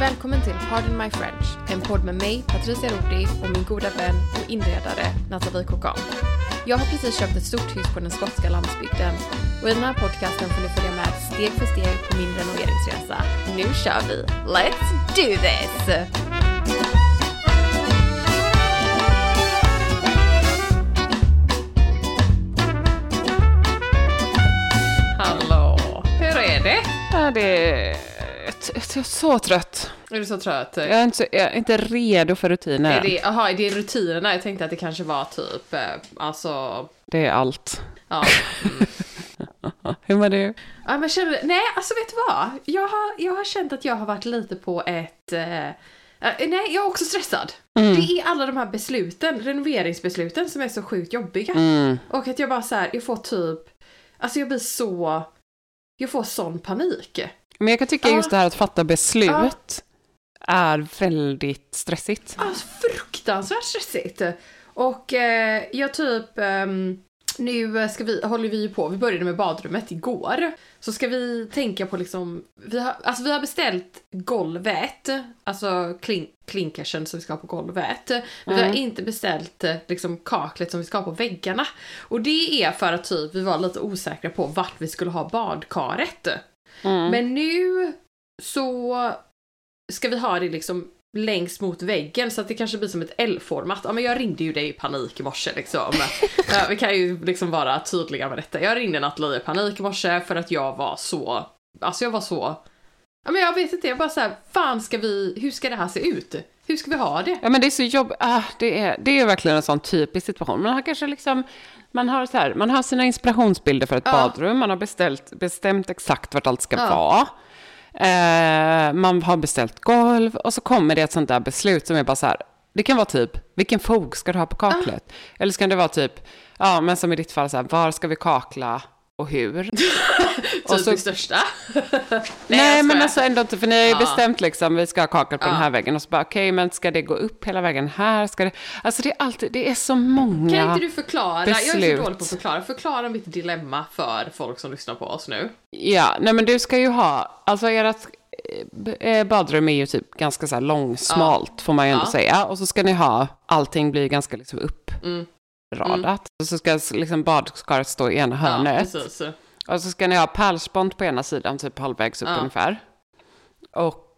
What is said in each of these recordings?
Välkommen till Pardon My French, en podd med mig, Patricia Rodi, och min goda vän och inredare Nathalie Kokan. Jag har precis köpt ett stort hus på den skotska landsbygden och i den här podcasten får ni följa med steg för steg på min renoveringsresa. Nu kör vi! Let's do this! Hallå! Hur är det? Ja, det är... Jag är så trött. Är du så trött? Jag är inte, så, jag är inte redo för rutiner. Är det, aha, är det rutinerna? Jag tänkte att det kanske var typ, eh, alltså, Det är allt. ja. Hur mår du? Ja, men känner, nej, alltså vet du vad? Jag har, jag har känt att jag har varit lite på ett... Eh, eh, nej, jag är också stressad. Mm. Det är alla de här besluten, renoveringsbesluten som är så sjukt jobbiga. Mm. Och att jag bara så här, jag får typ... Alltså jag blir så... Jag får sån panik. Men jag kan tycka Ja. just det här att fatta beslut Ja. Är väldigt stressigt. Alltså fruktansvärt stressigt. Och eh, jag typ... ehm, nu ska vi, håller vi ju på, vi började med badrummet igår. Så ska vi tänka på liksom, vi har, alltså vi har beställt golvet, alltså klin, klinkersen som vi ska ha på golvet. Men vi har inte beställt eh, liksom kaklet som vi ska ha på väggarna. Och det är för att typ vi var lite osäkra på vart vi skulle ha badkaret. Men nu så ska vi ha det liksom längst mot väggen så att det kanske blir som ett L-format. Ja men jag ringde ju dig i panik i morse liksom. ja, vi kan ju liksom vara tydliga med detta. Jag ringde Nathalie i panik i morse för att jag var så, alltså jag var så, ja men jag vet inte, jag bara såhär, fan ska vi, hur ska det här se ut? Hur ska vi ha det? Ja, men det är så jobb... Ah, det, är, det är verkligen en sån typisk situation. Man har kanske liksom... Man har, så här, man har sina inspirationsbilder för ett Ja. badrum, man har beställt, bestämt exakt vart allt ska Ja. vara. Eh, man har beställt golv och så kommer det ett sånt där beslut som är bara så här, det kan vara typ, vilken fog ska du ha på kaklet? Eller ska det vara typ, ja men som i ditt fall så här, var ska vi kakla och hur? Typ så- det största. Nej, jag men alltså ändå inte, för ni har ju Ja. bestämt liksom, vi ska ha kakel på Ja. den här väggen och så bara, okej, men ska det gå upp hela vägen här? Ska det... Alltså det är alltid, det är så många Kan inte du förklara? Jag är så beslut. dålig på att förklara. Förklara mitt dilemma för folk som lyssnar på oss nu. Ja, nej men du ska ju ha, alltså ert eh, eh, badrum är ju typ ganska så här långsmalt får man ju ändå Ja. säga. Och så ska ni ha, allting blir ganska liksom Mm. Uppradat. Och så ska liksom badkaret stå i ena Ja, hörnet. precis. Och så ska ni ha pärlspont på ena sidan, typ halvvägs upp Ja. ungefär. Och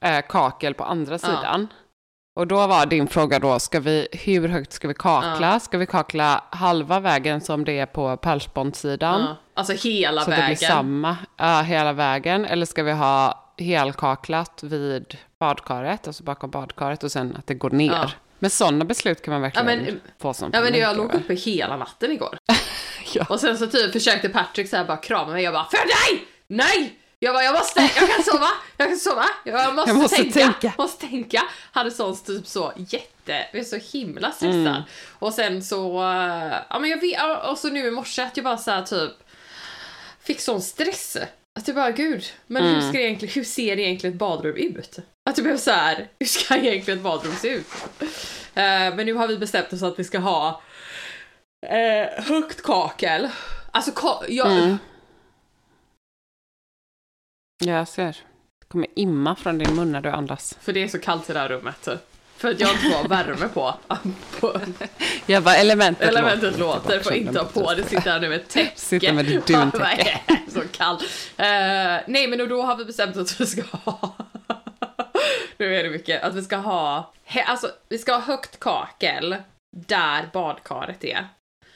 eh, kakel på andra Ja. sidan. Och då var din fråga då, ska vi, hur högt ska vi kakla? Ska vi kakla halva vägen som det är på pärlspontsidan? Ja. Alltså hela Så att det vägen. blir samma ja, hela vägen. Eller ska vi ha helkaklat vid badkaret, alltså bakom badkaret och sen att det går ner? Men sådana beslut kan man verkligen Ja, men- få som Ja men jag låg uppe hela natten igår. Ja. Och sen så typ försökte Patrick så här bara krama mig. Jag bara, för nej! Nej! Jag bara, jag måste, jag kan sova, jag kan sova, jag måste, Jag måste tänka, tänka. måste tänka. Hade sån typ så jätte, jag är så himla stressad. Och sen så, eh, ja men jag vet, och så nu i morse att jag bara såhär typ fick sån stress. Att jag bara, gud, men hur, ska egentligen, hur ser egentligen ett badrum ut? Att jag blev så här, hur ska egentligen ett badrum se ut? Eh, men nu har vi bestämt oss att vi ska ha eh, högt kakel. Alltså, ka- jag, Mm. Jag ser. Det kommer imma från din mun när du andas. för det är så kallt i det här rummet. För att jag inte får ha värme på. på Jag bara, elementet, elementet låter, får inte ha på det, sitter här nu med ett täcke. Sitter med ett duntäcke. Så kall. Eh, nej men då har vi bestämt att vi ska ha nu är det mycket, att vi ska ha, he, alltså vi ska ha högt kakel där badkaret är.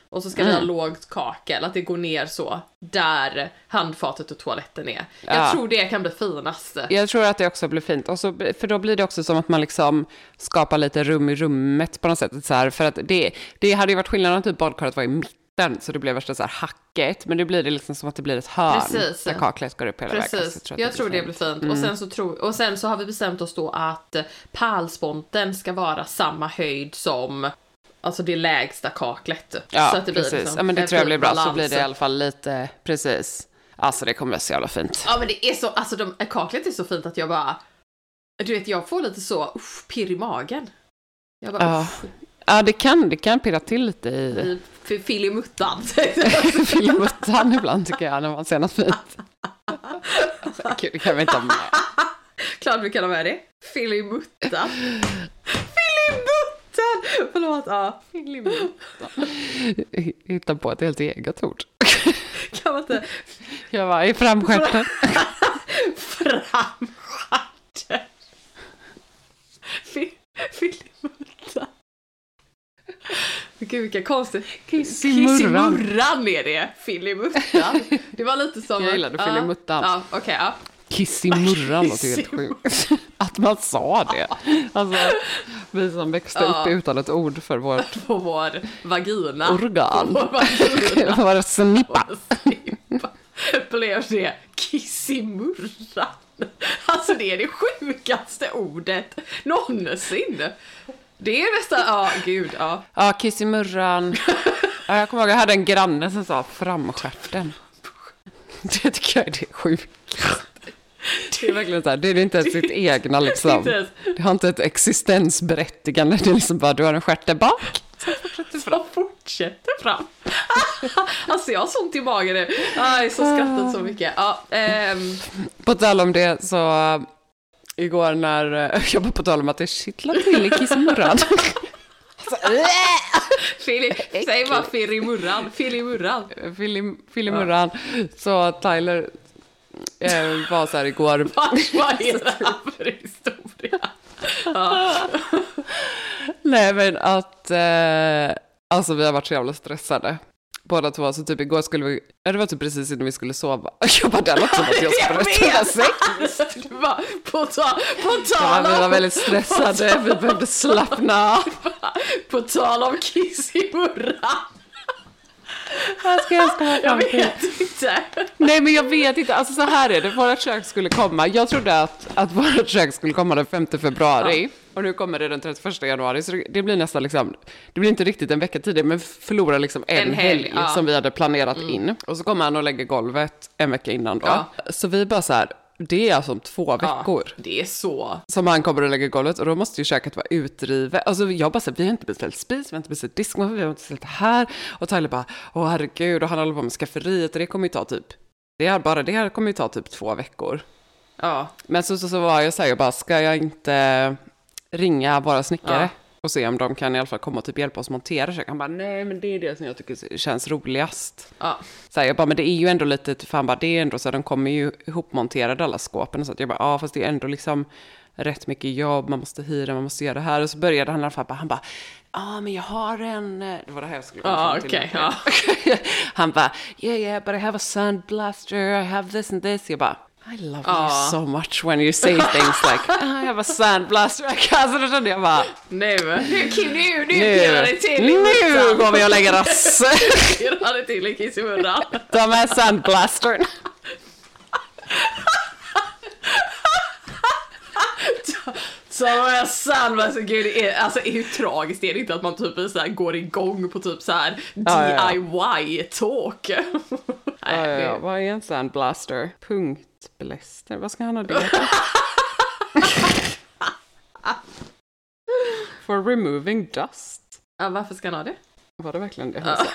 Och så ska vi ha Mm. lågt kakel, att det går ner så, där handfatet och toaletten är. Jag Ja. tror det kan bli finast. Jag tror att det också blir fint. Och så, för då blir det också som att man liksom skapar lite rum i rummet på något sätt. Så här, för att det, det hade ju varit skillnad om typ badkaret var i mitten, så det blev värsta så här hacket. Men nu blir det liksom som att det blir ett hörn Precis. där kaklet går upp hela vägen. Precis, Så jag att tror det blir fint. Och, sen så tror, och sen så har vi bestämt oss då att pärlsponten ska vara samma höjd som Alltså det lägsta kaklet. Ja, så att det blir precis. liksom ja, men det tror jag blir bra. Så balans. blir det i alla fall lite, precis. Alltså det kommer bli så jävla fint. Ja men det är så, alltså de, kaklet är så fint att jag bara, du vet jag får lite så, uff, pirr i magen. Jag bara, Ja. uff, Ja, det kan, det kan pirra till lite i i f- filmuttan. filmuttan ibland tycker jag, när man ser något fint. Gud, det kan vi inte ha med. Klart vi kan ha med det. Filmuttan. Filmuttan! Förlåt, ja. Hitta på ett helt eget ord. Kan man inte Jag var i framstjärten. framstjärten? Fi- Filmuttan. Gud vilka konstigt. Kissimurran. Är det. Filmuttan. Det var lite som... Jag gillade Ja, filmuttan. Ja, okej. ja. Kissimurran låter helt sjukt. Att man sa det. Alltså, vi som växte upp Ja. utan ett ord för vårt På vår vagina. organ. På vår vagina. Vår snippa. snippa blev det kissimurran. Alltså det är det sjukaste ordet någonsin. Det är nästan, ja gud ja. Ja, kissimurran. Ja, jag kommer ihåg, jag hade en granne som sa framstjärten. Det tycker jag är det sjukaste. Det är verkligen så här, det är inte ens sitt egna liksom. Det har inte ett existensberättigande. Det är liksom bara, du har en stjärt där bak. Som fortsätter fram. alltså jag har sånt i magen nu. Aj, så skrattat så mycket. Ja, ehm, På tal om det så, äh, igår när, äh, jag var på tal om att det kittlar till i kissimurran. Filip, säg bara Firimurran. Firimurran. Filim- Filimurran. Så Tyler eh, var så här igår. Vad är det här för historia? Nej men att, eh, alltså vi har varit så jävla stressade. Båda två, så typ igår skulle vi, ja, det var typ precis innan vi skulle sova. Jag bara, det låter som att jag berätta vet! sex. Du bara, på, ta, på, Ja, tal vi var väldigt stressade, vi behövde slappna av. på tal om kiss i murran. Vad ska jag komma Jag vet inte. Nej men jag vet inte, alltså så här är det, vårt kök skulle komma, jag trodde att, att vårt kök skulle komma den 5 februari. Och nu kommer det den 31 januari, så det- blir nästan liksom, det blir inte riktigt en vecka tidigare, men förlorar liksom en, En helg, helg, ja. Mm. som vi hade planerat in. Och så kommer han och lägger golvet en vecka innan då. Ja. Så vi bara så här, det är alltså om två veckor. Ja, det är så. Som han kommer och lägger golvet och då måste ju köket vara utrivet. Alltså jag bara här, vi har inte beställt spis, vi har inte beställt diskmaskin, vi har inte beställt det här. Och Tyler bara, åh herregud, och han håller på med skafferiet och det kommer ju ta typ, det här, bara det här kommer ju ta typ två veckor. Ja, Men så, så, så var jag så här, jag bara, ska jag inte ringa våra snickare? Ja. Och se om de kan i alla fall komma och typ hjälpa oss montera köket. Han bara, nej men det är det som jag tycker känns roligast. ja. Så här, jag bara, men det är ju ändå lite, för han bara, det är ändå så, här, de kommer ju ihopmonterade alla skåpen så. Att jag bara, ja fast det är ändå liksom rätt mycket jobb, man måste hyra, man måste göra det här. Och så började han i alla fall, han bara, ja men jag har en, eh, det var det här jag skulle komma Ja, fram till. ja. Han bara, yeah yeah but I have a sun blaster, I have this and this. Jag bara, I love Ja. you so much when you say things like, I have a sun blaster. Alltså då kände jag bara, Nu, nu, nu, nu nu, pirrar det till i nu går vi och lägger oss. Pirrar det till i kiss i murran. Ta med sandblastern. Så är San, alltså gud, det är, alltså hur tragiskt är det inte att man typ så här går igång på typ så här Ja, ja, ja. DIY-talk? Ja, ja, ja. Vad är en sandblaster? Punktbläster? Vad ska han ha det? For removing dust. Ja, varför ska han ha det? Var det verkligen det? Ja.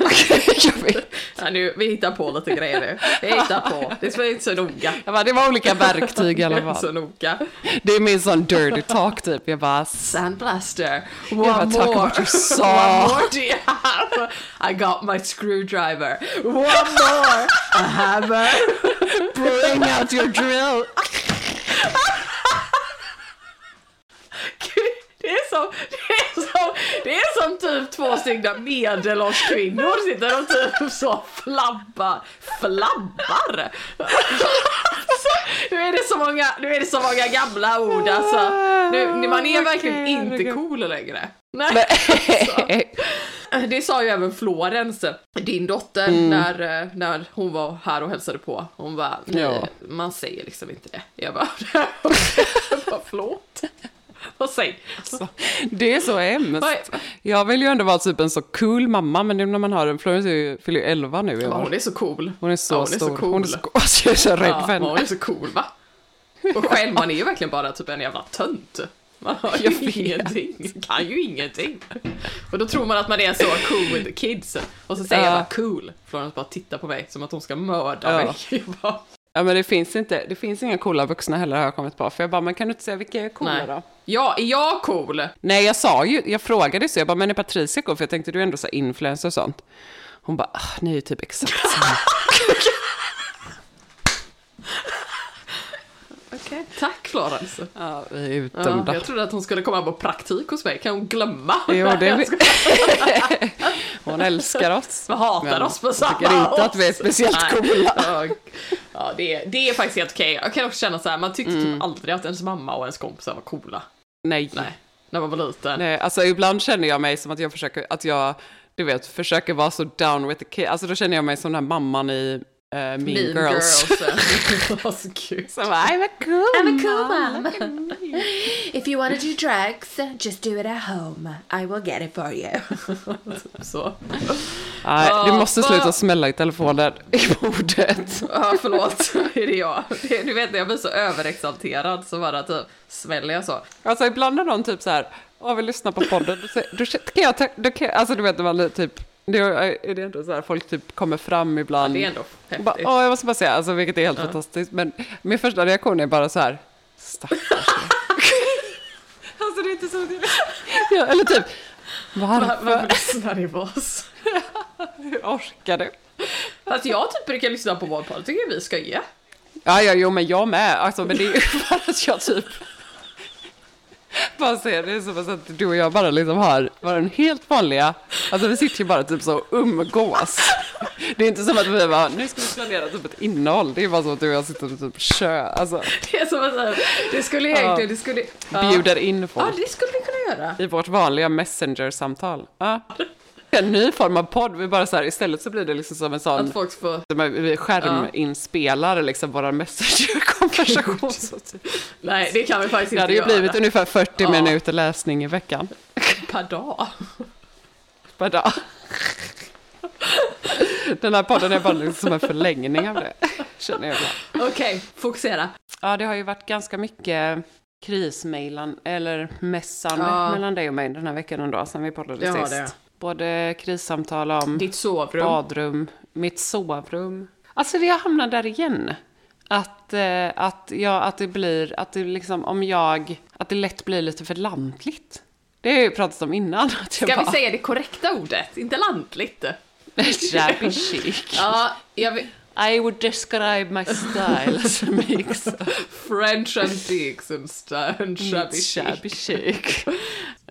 Ja, nu, vi hittar på lite grejer nu. Vi hittar på. Det är inte så noga. Jag bara, det var olika verktyg i alla Det är så fall. noga. Det är min sån dirty talk typ. Jag bara, Sandblaster. Jag bara, One talk more. about your saw. One more do you have? I got my screwdriver. One more. A hammer. bring out your drill. Det är som, det är som, det är som typ två stycken medelålders kvinnor sitter och typ så flabbar. Flabbar? Så, nu är det så många, nu är det så många gamla ord alltså. Nu, man är verkligen inte cool längre. Nej. Så. Det sa ju även Florence, din dotter, Mm. när, när hon var här och hälsade på. Hon bara, Ja. man säger liksom inte det. Jag bara, jag bara förlåt. Vad säger Så, det är så hemskt. Jag vill ju ändå vara typ en så cool mamma, men nu när man har en, Florence är ju- fyller ju 11 nu i år. hon är så cool. Hon är så ja, hon stor. Är så cool. Hon är så, alltså, jag är så rädd ja, för men Hon henne. är så cool va? Och själv, man är ju verkligen bara typ en jävla tönt. Man har ju Jag vet. ingenting, kan ju ingenting. Och då tror man att man är så cool with the kids. Och så säger jag Ja. bara cool. Florence bara tittar på mig som att hon ska mörda Ja. mig. Jag bara, Ja, men det finns inte, det finns inga coola vuxna heller har jag kommit på. För jag bara, men kan du inte säga vilka är coola nej. då? Ja, är jag cool? Nej, jag sa ju, jag frågade så, jag bara, men är Patricia cool? För jag tänkte, du är ändå så influencer och sånt. Hon bara, ah, ni är ju typ exakt samma. Okej. Tack Florence. ja, vi är Ja, utdömda. jag trodde att hon skulle komma på praktik hos mig, kan hon glömma? Jo, det Jag vi... Hon älskar oss. Man hatar Men oss på jag samma tycker inte att vi är oss. speciellt coola. Ja, Ja, det är, det är faktiskt helt okej. Jag kan också känna så här, man tyckte Mm. typ aldrig att ens mamma och ens kompisar var coola. Nej. Nej, när man var liten. Nej, alltså ibland känner jag mig som att jag försöker, att jag, du vet, försöker vara så down with the kid. Alltså då känner jag mig som den här mamman i eh, mean, Girls. alltså, gud. Som bara, I'm a cool I'm a cool mom. if you want to do drugs, just do it at home. I will get it for you. Så. Nej, du Ja, måste sluta smälla i telefonen i bordet. Ja, förlåt. är det jag? Du vet när jag blir så överexalterad så bara typ smäller jag så. Alltså ibland när någon typ så här, åh vi lyssnar på podden, då, då, kan jag, då kan alltså du vet när man typ, det är är det ändå så här, folk typ kommer fram ibland. Det är ändå Bara, häftigt. åh, jag måste bara säga, alltså, vilket är helt fantastiskt. Men min första reaktion är bara så här, stackars Alltså det är inte så jag... ja, Eller typ, Var- varför? Varför lyssnar ni på oss? Hur orkar du? Fast jag typ brukar lyssna på vår podd, tycker vi ska ge. Ja, ja, jo, men jag med. Alltså, men det är ju för att jag typ... Bara ser det som att du och jag bara liksom har bara en helt vanliga... Alltså vi sitter ju bara typ så och umgås. Det är inte som att vi bara, nu ska vi planera typ ett innehåll. Det är bara så att du och jag sitter och typ kör, alltså Det är som att det skulle egentligen, det skulle... Ja. bjuder in Ja, folk det skulle vi kunna göra. i vårt vanliga messenger-samtal. Ja. En ny form av podd, vi bara så här, istället så blir det liksom som en sån... Att folk får... som en- Vi skärminspelar liksom våra messenger-konversation. Nej, det kan vi faktiskt Det inte hade ju göra. blivit ungefär 40 Ja. minuter läsning i veckan Per dag. per dag. Den här podden är bara liksom som en förlängning av det, känner jag. Okej, fokusera. Ja, det har ju varit ganska mycket krismejlan, eller mässande Ja. mellan dig och mig den här veckan ändå, sen vi poddade Det har sist. Både krissamtal om Ditt sovrum. badrum, mitt sovrum. Alltså jag hamnar där igen. Att, eh, att, jag, att det blir, att det liksom, om jag, att det lätt blir lite för lantligt. Det har jag ju pratat om innan. Att Ska vi bara, säga det korrekta ordet? Inte lantligt. Shabby chic. Ja, jag vill... I would describe my style as a mix of French antiques and and shabby chic. shabby chic.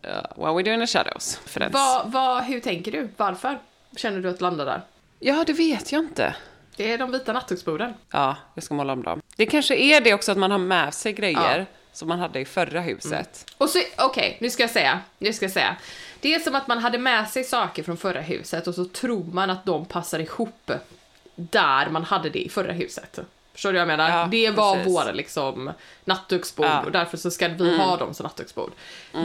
Yeah, well, we're doing the shadows. Vad, vad, hur tänker du? Varför känner du att landa där? Ja, det vet jag inte. Det är de vita nattduksborden. Ja, jag ska måla om dem. Det kanske är det också att man har med sig grejer Ja. som man hade i förra huset. Och så, okej, nu ska jag säga, nu ska jag säga. Det är som att man hade med sig saker från förra huset och så tror man att de passar ihop där man hade det i förra huset. Förstår du vad jag menar? Ja, det var precis. våra liksom nattduksbord Ja. Mm. och därför så ska vi ha dem som nattduksbord.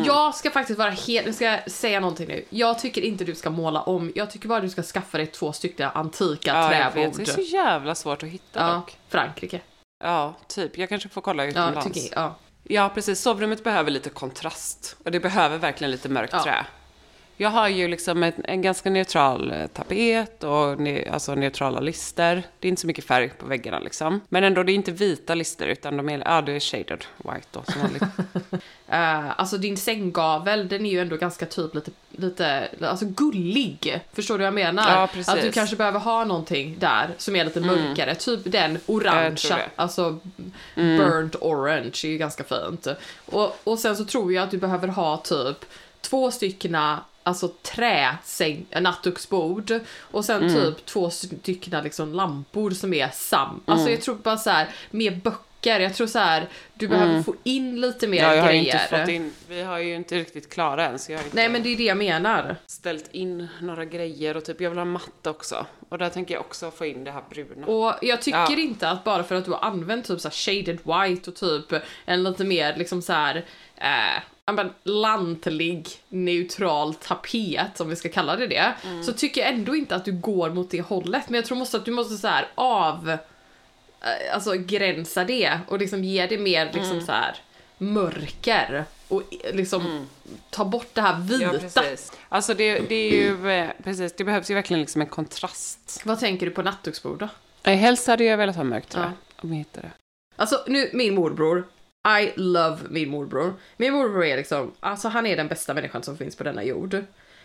Jag ska faktiskt vara helt, jag ska säga någonting nu. Jag tycker inte du ska måla om, jag tycker bara du ska skaffa dig två stycken antika Ja, jag träbord. Det är så jävla svårt att hitta Ja, dock. Frankrike. Ja, typ. Jag kanske får kolla Ja, utomlands. tycker, ja. Ja, precis. Sovrummet behöver lite kontrast. Och det behöver verkligen lite mörkt Ja. trä. Jag har ju liksom en, en ganska neutral eh, tapet och ne, alltså neutrala lister. Det är inte så mycket färg på väggarna liksom. Men ändå, det är inte vita lister utan de är, ja, det är shaded white då som vanligt. Eh, alltså din sänggavel, den är ju ändå ganska typ lite, lite, alltså gullig. Förstår du vad jag menar? Ja, precis. Mm. Att du kanske behöver ha någonting där som är lite mörkare. Typ den orangea, det. Mm. alltså burnt orange är ju ganska fint. Och, och sen så tror jag att du behöver ha typ två styckna Alltså träsäng, nattduksbord och sen Mm. typ två styckna liksom lampor som är sam. Mm. Alltså jag tror bara så här mer böcker. Jag tror så här du behöver få in lite mer Mm. Ja, jag har grejer. inte fått in, vi har ju inte riktigt klara än så jag har inte Nej men det är det jag menar. ställt in några grejer och typ jag vill ha matta också. Och där tänker jag också få in det här bruna. Och jag tycker Ja. inte att bara för att du har använt typ så shaded white och typ en lite mer liksom så här eh, men lantlig neutral tapet, om vi ska kalla det det, Mm. så tycker jag ändå inte att du går mot det hållet. Men jag tror måste att du måste så här av, eh, alltså gränsa det och liksom ge det mer liksom Mm. så här mörker och eh, liksom ta bort det här vita. Ja, precis. Alltså det, det är ju, eh, precis, det behövs ju verkligen liksom en kontrast. Vad tänker du på nattduksbord då? Nej, helst hade jag velat ha mörkt tror Ja. jag. Om jag hittar det. Alltså nu, min morbror. I love min morbror. Min morbror är liksom, alltså han är den bästa människan som finns på denna jord.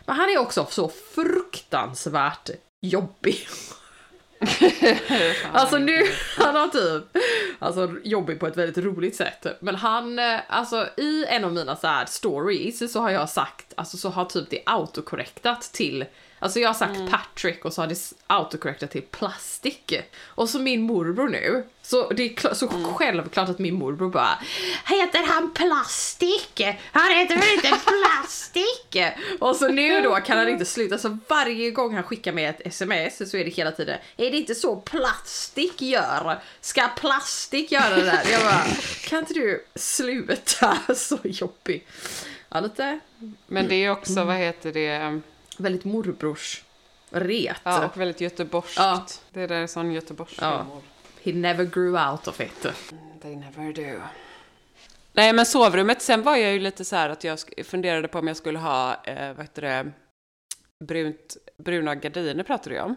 Men han är också så fruktansvärt jobbig. alltså nu, han har typ, alltså jobbig på ett väldigt roligt sätt. Men han, eh, alltså i en av mina så här stories så har jag sagt, alltså så har typ det autokorrektat till Alltså jag har sagt Patrick och så har det autocorrectat till plastik. Och så min morbror nu, så det är så självklart att min morbror bara Heter han plastik? Han heter väl inte plastik? och så nu då kan han inte sluta, så varje gång han skickar mig ett sms så är det hela tiden Är det inte så plastik gör? Ska plastik göra det där? Jag bara, kan inte du sluta? så jobbig. Ja, lite Men det är också, vad heter det, väldigt morbrors ret. ja, och väldigt göteborgskt. Ja. Det där är sån göteborgsk Ja. humor. He never grew out of it. They never do. Nej, men sovrummet, sen var jag ju lite så här att jag funderade på om jag skulle ha, eh, vad heter det, brunt, bruna gardiner pratade jag om.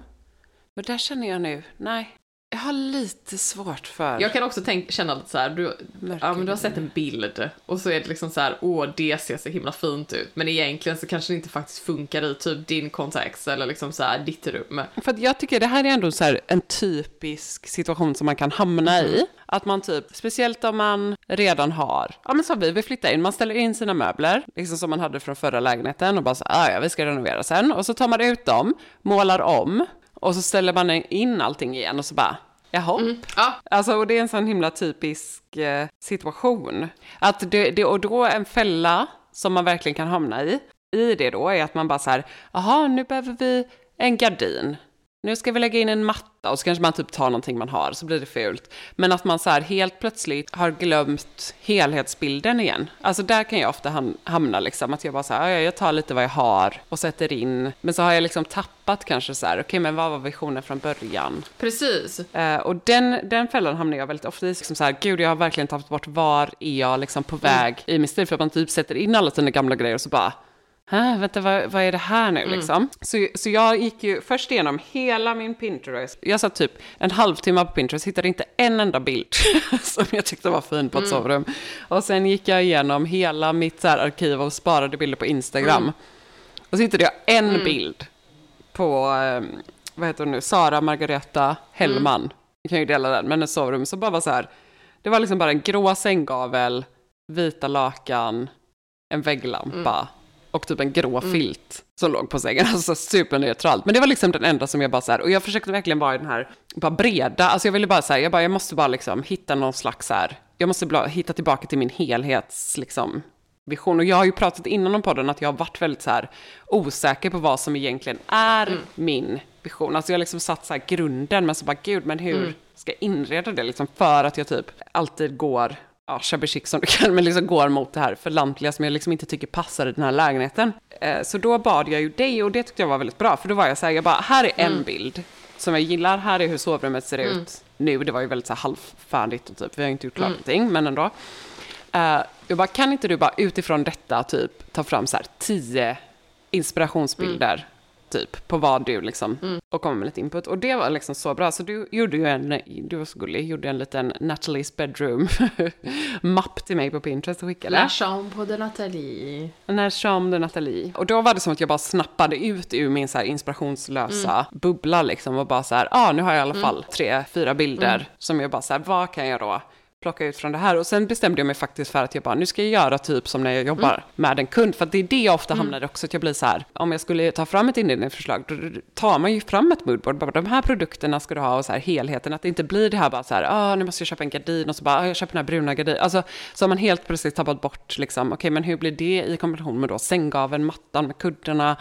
Men där känner jag nu, nej, jag har lite svårt för Jag kan också tänk, känna lite så här, du, ja, men du har sett en bild och så är det liksom så här, åh det ser så himla fint ut. Men egentligen så kanske det inte faktiskt funkar i typ din kontext eller liksom så här ditt rum. För att jag tycker det här är ändå så här en typisk situation som man kan hamna i. Att man typ, speciellt om man redan har, ja men som vi, vi flyttar in, man ställer in sina möbler, liksom som man hade från förra lägenheten och bara så "Ah, ja vi ska renovera sen. Och så tar man ut dem, målar om och så ställer man in allting igen och så bara, jaha. Ja, Alltså, och det är en sån himla typisk eh, situation. Att det, det, och då en fälla som man verkligen kan hamna i, i det då, är att man bara så här, jaha, nu behöver vi en gardin. Nu ska vi lägga in en matta och så kanske man typ tar någonting man har, så blir det fult. Men att man så här helt plötsligt har glömt helhetsbilden igen. Alltså där kan jag ofta ham- hamna liksom, att jag bara så här, "Ja, jag tar lite vad jag har och sätter in. Men så har jag liksom tappat kanske så här, okej men vad var visionen från början? precis. Eh, och den, den fällan hamnar jag väldigt ofta i. Liksom så här, Gud, jag har verkligen tagit bort var är jag liksom på väg i min stil. För att man typ sätter in alla sina gamla grejer och så bara, Hä, vänta, vad, vad är det här nu liksom? Så, så jag gick ju först igenom hela min Pinterest. Jag satt typ en halvtimme på Pinterest, hittade inte en enda bild som jag tyckte var fin på ett sovrum. Och sen gick jag igenom hela mitt så här, arkiv av sparade bilder på Instagram. Och så hittade jag en bild på, eh, vad heter hon nu, Sara Margareta Hellman. Jag kan ju dela den, men ett sovrum som bara var så här, det var liksom bara en grå sänggavel, vita lakan, en vägglampa och typ en grå filt som låg på sängen. Alltså superneutralt. Men det var liksom den enda som jag bara så här, och jag försökte verkligen vara i den här, bara breda, alltså jag ville bara så här, jag bara, jag måste bara liksom hitta någon slags så här, jag måste bla, hitta tillbaka till min helhets, liksom, vision. Och jag har ju pratat innan om podden att jag har varit väldigt så här osäker på vad som egentligen är min vision. Alltså jag har liksom satt så här grunden, men så bara gud, men hur, ska inreda det liksom för att jag typ alltid går ja, shabby chic som du kan, men liksom går mot det här förlantliga som jag liksom inte tycker passar i den här lägenheten. Eh, så då bad jag ju dig och det tyckte jag var väldigt bra, för då var jag så här, jag bara, här är en bild som jag gillar, här är hur sovrummet ser ut nu. Det var ju väldigt så här halvfärdigt och typ, vi har inte gjort klart någonting, men ändå. Eh, jag bara, kan inte du bara utifrån detta typ ta fram så här tio inspirationsbilder typ på vad du liksom och komma med lite input och det var liksom så bra så du gjorde ju en, du var så gullig, gjorde en liten Natalie's bedroom mapp till mig på Pinterest och skickade. La chambre de Nathalie. När chambre de Nathalie. Och då var det som att jag bara snappade ut ur min så här inspirationslösa bubbla liksom och bara så här, ja ah, nu har jag i alla fall tre, fyra bilder som jag bara så här, vad kan jag då plocka ut från det här. Och sen bestämde jag mig faktiskt för att jag bara, nu ska jag göra typ som när jag jobbar med en kund, för att det är det jag ofta hamnar i också, att jag blir så här, om jag skulle ta fram ett inredningsförslag, då tar man ju fram ett moodboard, bara de här produkterna ska du ha och så här helheten, att det inte blir det här bara så här, ah, nu måste jag köpa en gardin och så bara, ah, jag köper den här bruna gardinen, alltså så har man helt plötsligt tappat bort liksom, okej men hur blir det i kombination med då sänggaveln, mattan med kuddarna,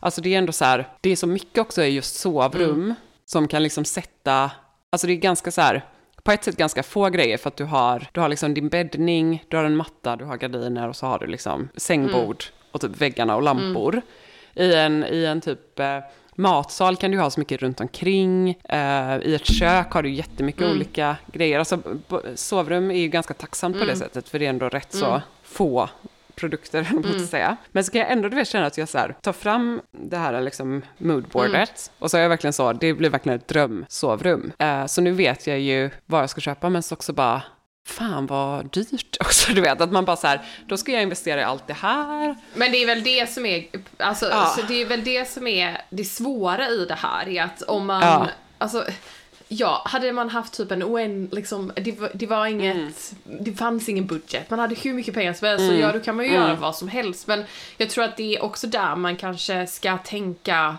alltså det är ändå så här, det är så mycket också i just sovrum som kan liksom sätta, alltså det är ganska så här, på ett sätt ganska få grejer för att du har, du har liksom din bäddning, du har en matta, du har gardiner och så har du liksom sängbord och typ väggarna och lampor. I, en, I en typ eh, matsal kan du ha så mycket runt omkring. Eh, I ett kök har du jättemycket olika grejer. Alltså, sovrum är ju ganska tacksamt på det sättet för det är ändå rätt så få produkter, mm. måste jag säga. Men så kan jag ändå du vet, känna att jag så här, tar fram det här liksom moodboardet och så är jag verkligen så, det blir verkligen ett drömsovrum. Eh, så nu vet jag ju vad jag ska köpa, men så också bara, fan vad dyrt också, du vet, att man bara så här, då ska jag investera i allt det här. Men det är väl det som är, alltså, Ja. så det är väl det som är det svåra i det här, är att om man, Ja. alltså, ja, hade man haft typ en oänd, liksom, det var, det var inget, Mm. det fanns ingen budget, man hade hur mycket pengar som helst, så ja, då kan man ju Mm. göra vad som helst, men jag tror att det är också där man kanske ska tänka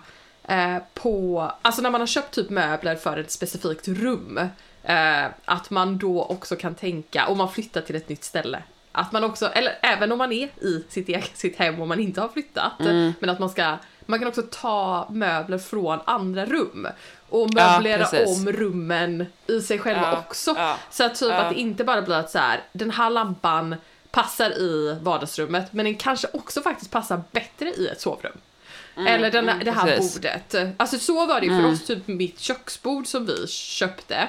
eh, på, alltså när man har köpt typ möbler för ett specifikt rum, eh, att man då också kan tänka, om man flyttar till ett nytt ställe, att man också, eller även om man är i sitt, eget, sitt hem och man inte har flyttat, Mm. men att man ska, man kan också ta möbler från andra rum och Ja, möblera precis. om rummen i sig själva Ja, också. ja, Så att typ ja. att det inte bara blir att så här, den här lampan passar i vardagsrummet, men den kanske också faktiskt passar bättre i ett sovrum. Eller den, det här Mm, precis. Mm. bordet. Alltså så var det ju för oss, typ mitt köksbord som vi köpte.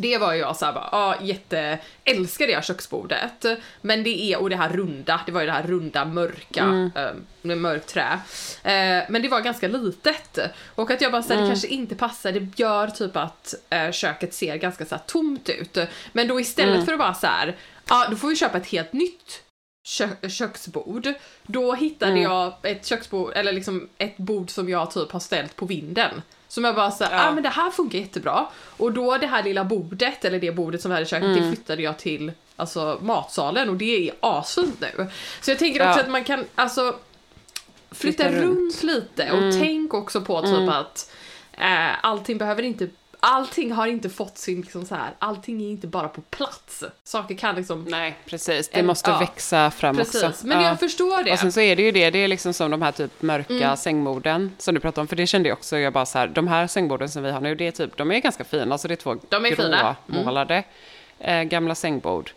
Det var ju jag såhär bara, ja jätte, älskar det här köksbordet. Men det är, och det här runda, det var ju det här runda mörka, Mm. eh, mörkt trä. Eh, men det var ganska litet. Och att jag bara såhär, Mm. det kanske inte passar, det gör typ att eh, köket ser ganska såhär tomt ut. Men då istället Mm. för att bara såhär, ja då får vi köpa ett helt nytt kö- köksbord. Då hittade Mm. jag ett köksbord, eller liksom ett bord som jag typ har ställt på vinden. Som jag bara såhär, Ja. ah, men det här funkar jättebra. Och då det här lilla bordet, eller det bordet som vi hade i köket, Mm. det flyttade jag till alltså, matsalen och det är asfint nu. Så jag tänker också Ja. att man kan, alltså flytta, Flytta runt. runt. lite och tänk också på typ att eh, allting behöver inte Allting har inte fått sin liksom så här, allting är inte bara på plats. Saker kan liksom... Nej, precis. Det En- måste ja. växa fram Precis, också. men Ja. jag förstår det. Och sen så är det ju det, det är liksom som de här typ mörka sängborden som du pratade om, för det kände jag också, jag bara så här, de här sängborden som vi har nu, det är typ, de är ganska fina, alltså det är två De är fina. Mm. eh, gamla sängbord.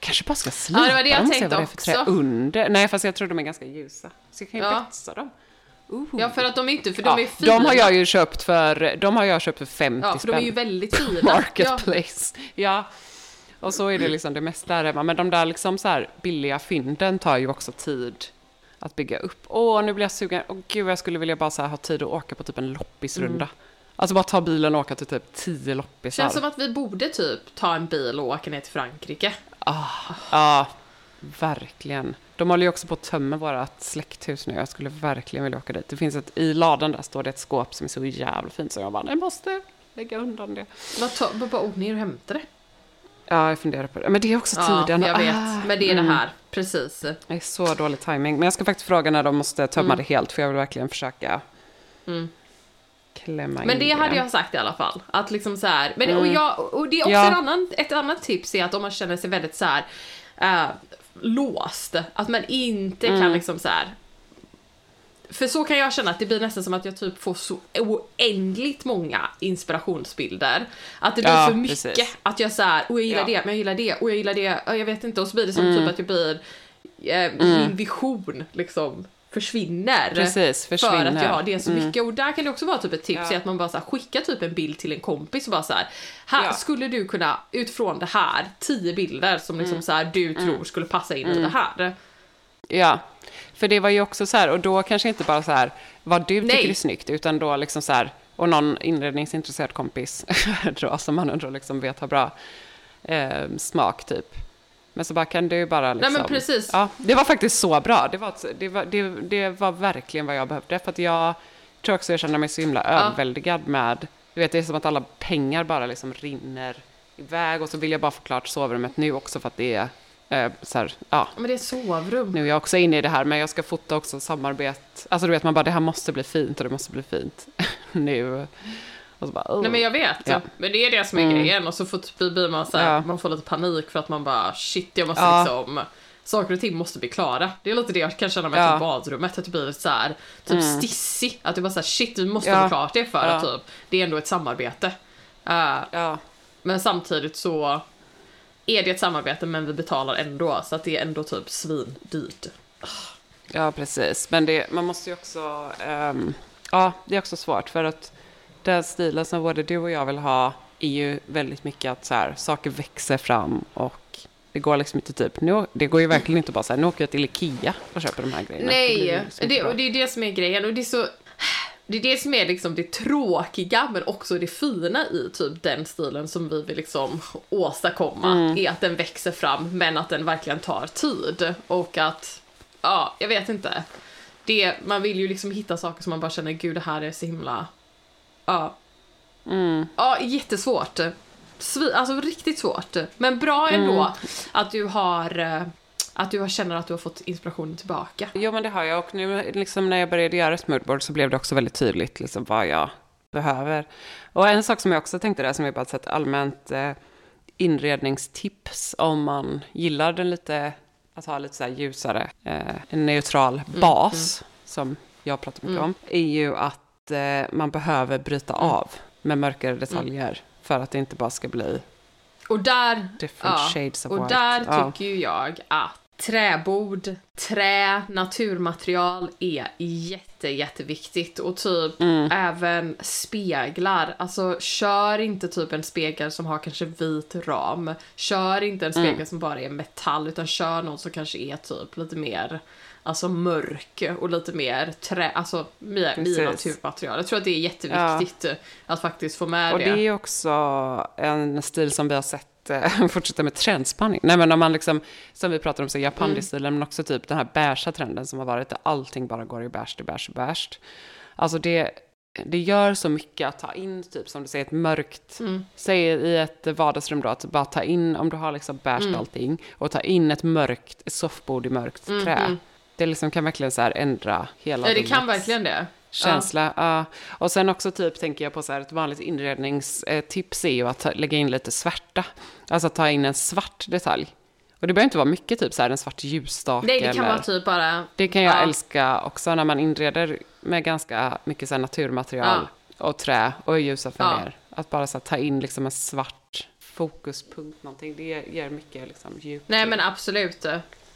Kanske bara ska slipa Ja, det var det jag dem och se vad det är för trä under. Nej, fast jag tror de är ganska ljusa. Så jag kan ju Ja. betsa dem. Ja, för att de är inte, för Ja, de är fina. de har jag ju köpt för, de har jag köpt för 50 Ja, för de är ju spänn. väldigt fina. Ja. Marketplace. Ja. Och så är det liksom det mesta här hemma. Men de där liksom så här billiga fynden tar ju också tid att bygga upp. Åh, nu blir jag sugen. Åh gud, jag skulle vilja bara så här ha tid att åka på typ en loppisrunda. Alltså bara ta bilen och åka till typ tio loppisar. Känns som att vi borde typ ta en bil och åka ner till Frankrike. Ja, verkligen. De håller ju också på att tömma vårt släkthus nu. Jag skulle verkligen vilja åka dit. Det finns ett, i ladan där står det ett skåp som är så jävla fint så jag bara, jag måste lägga undan det. Bara, ta, bara, åk ner och hämta det. Ja, jag funderar på det. Men det är också Ja, tiden. jag vet. Ah, Men det är mm. det här. Precis. Det är så dålig timing. Men jag ska faktiskt fråga när de måste tömma det helt, för jag vill verkligen försöka klämma in Mm. Men det hade jag sagt i alla fall. Att liksom så här, men och, jag, och det är också Ja. en annan, ett annat tips är att om man känner sig väldigt så här eh, låst, att man inte kan liksom så här för så kan jag känna att det blir nästan som att jag typ får så oändligt många inspirationsbilder. Att det blir Ja, för mycket. precis. Att jag såhär, och jag gillar Ja. det, men jag gillar det, och jag gillar det, och jag vet inte. Och så blir det som typ att jag blir, eh, min vision liksom försvinner. Precis, För försvinner. att jag har det så Mm. mycket. Och där kan det också vara typ ett tips Ja. att man bara så här, skickar typ en bild till en kompis och bara så här, här Ja. skulle du kunna utifrån det här, tio bilder som liksom Mm. så här, du tror skulle passa in i det här. Ja, för det var ju också så här, och då kanske inte bara så här vad du Nej. tycker är snyggt, utan då liksom så här, och någon inredningsintresserad kompis då, som man ändå liksom vet har bra eh, smak typ. Men så bara kan du bara liksom... men precis. Ja, det var faktiskt så bra. Det var, det var, det, det var verkligen vad jag behövde. För att jag tror också jag känner mig så himla överväldigad med... Du vet, det är som att alla pengar bara liksom rinner iväg. Och så vill jag bara få klart sovrummet nu också för att det är eh, så här, ja, Men det är sovrum. nu är jag också inne i det här, men jag ska fota också samarbete. Alltså du vet, man bara, det här måste bli fint och det måste bli fint nu. Och så bara, oh. Nej men jag vet, Ja. men det är det som är grejen och så får, typ blir man så här, Ja. man får lite panik för att man bara shit jag måste Ja. liksom Saker och ting måste bli klara. Det är lite det jag kan känna med Ja. Mm. typ badrummet, att det blir så här, typ stissig. Att det bara såhär shit vi måste Ja. få klart det för att typ, det är ändå ett samarbete. Ja, men samtidigt så är det ett samarbete men vi betalar ändå så att det är ändå typ svindyrt. ja, precis. Men det, man måste ju också, ehm, ja, det är också svårt för att den stilen som både du och jag vill ha är ju väldigt mycket att så här, saker växer fram och det går liksom inte typ, nu, det går ju verkligen inte bara så här, nu åker jag till Ikea och köper de här grejerna. Det Nej, liksom det, bra. och det är det som är grejen och det är så det är det som är liksom det tråkiga men också det fina i typ den stilen som vi vill liksom åstadkomma Mm. är att den växer fram men att den verkligen tar tid och att, ja, jag vet inte. Det, man vill ju liksom hitta saker som man bara känner gud det här är så himla, ja. Mm. Ja, jättesvårt. Svi, alltså riktigt svårt. Men bra ändå Mm. att du har, eh, att du har känner att du har fått inspirationen tillbaka. Jo, men det har jag. Och nu liksom, när jag började göra ett moodboard så blev det också väldigt tydligt liksom, vad jag behöver. Och en sak som jag också tänkte där, som är bara ett allmänt eh, inredningstips om man gillar den lite, att ha lite så ljusare, eh, en neutral bas, som jag pratar mycket om, är ju att eh, man behöver bryta av med mörkare detaljer för att det inte bara ska bli Och där, different shades of och white. där Ja. tycker ju jag att träbord, trä, naturmaterial är jätte, jätteviktigt och typ Mm. även speglar. Alltså kör inte typ en spegel som har kanske vit ram. Kör inte en spegel Mm. som bara är metall utan kör någon som kanske är typ lite mer Alltså mörk och lite mer trä, alltså mer, Precis. mer naturmaterial. Jag tror att det är jätteviktigt att faktiskt få med Och det. det är också en stil som vi har sett eh, fortsätta med trendspanning. Nej men om man liksom, som vi pratar om, så Japandi-stilen, men också typ den här beiga trenden som har varit där allting bara går i beige, till beige, beige. Alltså det, det gör så mycket att ta in, typ som du säger, ett mörkt, säg i ett vardagsrum då, att bara ta in, om du har liksom beige allting, och ta in ett mörkt, ett soffbord i mörkt trä. Det liksom kan verkligen så här ändra hela Ja, det kan verkligen det. känsla. Ja. Och sen också typ tänker jag på så här, ett vanligt inredningstips är ju att ta, lägga in lite svärta. Alltså ta in en svart detalj. Och det behöver inte vara mycket, typ så här en svart ljusstake. Nej, det kan eller, vara typ bara... det kan jag ja. älska också när man inreder med ganska mycket så här naturmaterial och trä och ljusa färger. Att bara så här, ta in liksom en svart fokuspunkt, någonting. Det ger mycket liksom, djup Nej men absolut.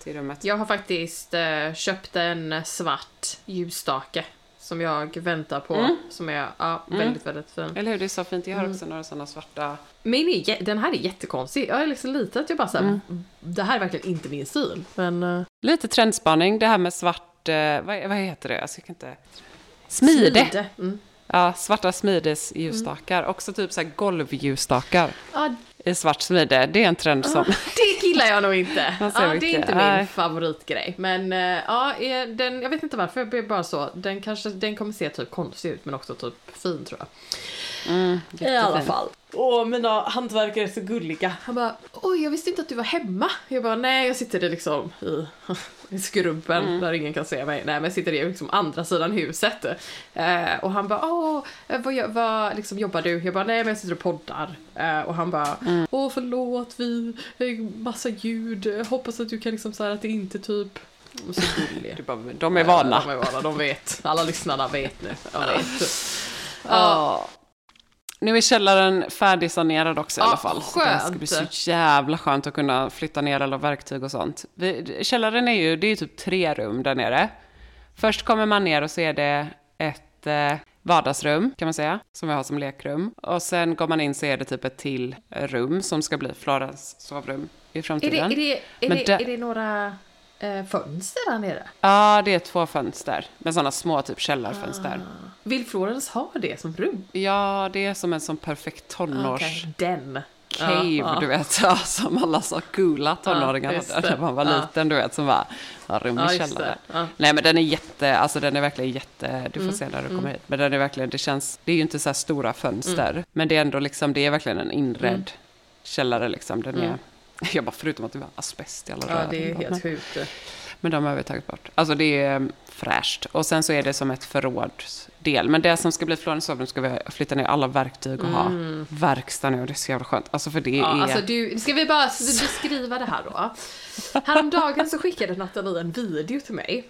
Till rummet. Jag har faktiskt eh, köpt en svart ljusstake som jag väntar på. Mm. Som är ja, väldigt, väldigt fin. Eller hur? Det är så fint. Jag har Mm. också några sådana svarta... Min är, den här är jättekonstig. Jag är liksom lite att jag bara såhär, Mm. det här är verkligen inte min stil. Men eh, Lite trendspaning, det här med svart, eh, vad, vad heter det? Alltså, jag kan inte... Smide! Mm. Ja, svarta smides ljusstakar. Också typ så här golvljusstakar Ja, i svart smide. Det är en trend som... det gillar jag nog inte. Ja, det är inte min Nej. favoritgrej. Men eh, ja, den, jag vet inte varför, jag blir bara så. Den kanske, den kommer se typ konstig ut men också typ fin tror jag. I alla fall. Och mina hantverkare är så gulliga. Han bara, oj jag visste inte att du var hemma. Jag bara, nej jag sitter liksom i, i skrubben där ingen kan se mig. Nej men sitter i liksom andra sidan huset. Eh, och han bara, åh, eh, vad, vad liksom, jobbar du? Jag bara, nej men jag sitter och poddar. Eh, och han bara, åh förlåt, vi, massa ljud. Hoppas att du kan liksom så här att det inte typ så bara, de är vana. De är vana, de vet. Alla lyssnarna vet nu. De vet. Ja. Nu är källaren färdigsanerad också i Ja, alla fall. Så Det ska bli skönt. så jävla skönt att kunna flytta ner alla verktyg och sånt. Vi, källaren är ju, det är ju typ tre rum där nere. Först kommer man ner och så är det ett eh, vardagsrum kan man säga, som vi har som lekrum. Och sen går man in så är det typ ett till rum som ska bli Florens sovrum i Är det, framtiden. är, det, är, det, det- är det några eh, fönster där nere? Ja, det är två fönster med sådana små typ källarfönster. Vill Florens ha det som rum? Ja, det är som en sån perfekt tonårs... Okej, Den. cave, ja. du vet, ja, som alla så coola tonåringar Ja, just hade när man var Ja. liten, du vet, som var ja, rum i källare. Ja. Nej, men den är jätte, alltså den är verkligen jätte, du får se när du Mm. kommer hit, men den är verkligen, det känns, det är ju inte så här stora fönster, Mm. men det är ändå liksom, det är verkligen en inredd källare liksom, den är, jag bara, förutom att det var asbest i alla Mm. Ja, det är Men- helt sjukt. Men de har vi tagit bort. Alltså det är mm, fräscht. Och sen så är det som ett förrådsdel. Men det som ska bli Florens sovrum ska vi flytta ner alla verktyg och ha verkstad nu. Det är så jävla skönt. Alltså för det Mm. Ja, är... alltså du, ska vi bara beskriva det här då? Häromdagen så skickade Nathalie en video till mig.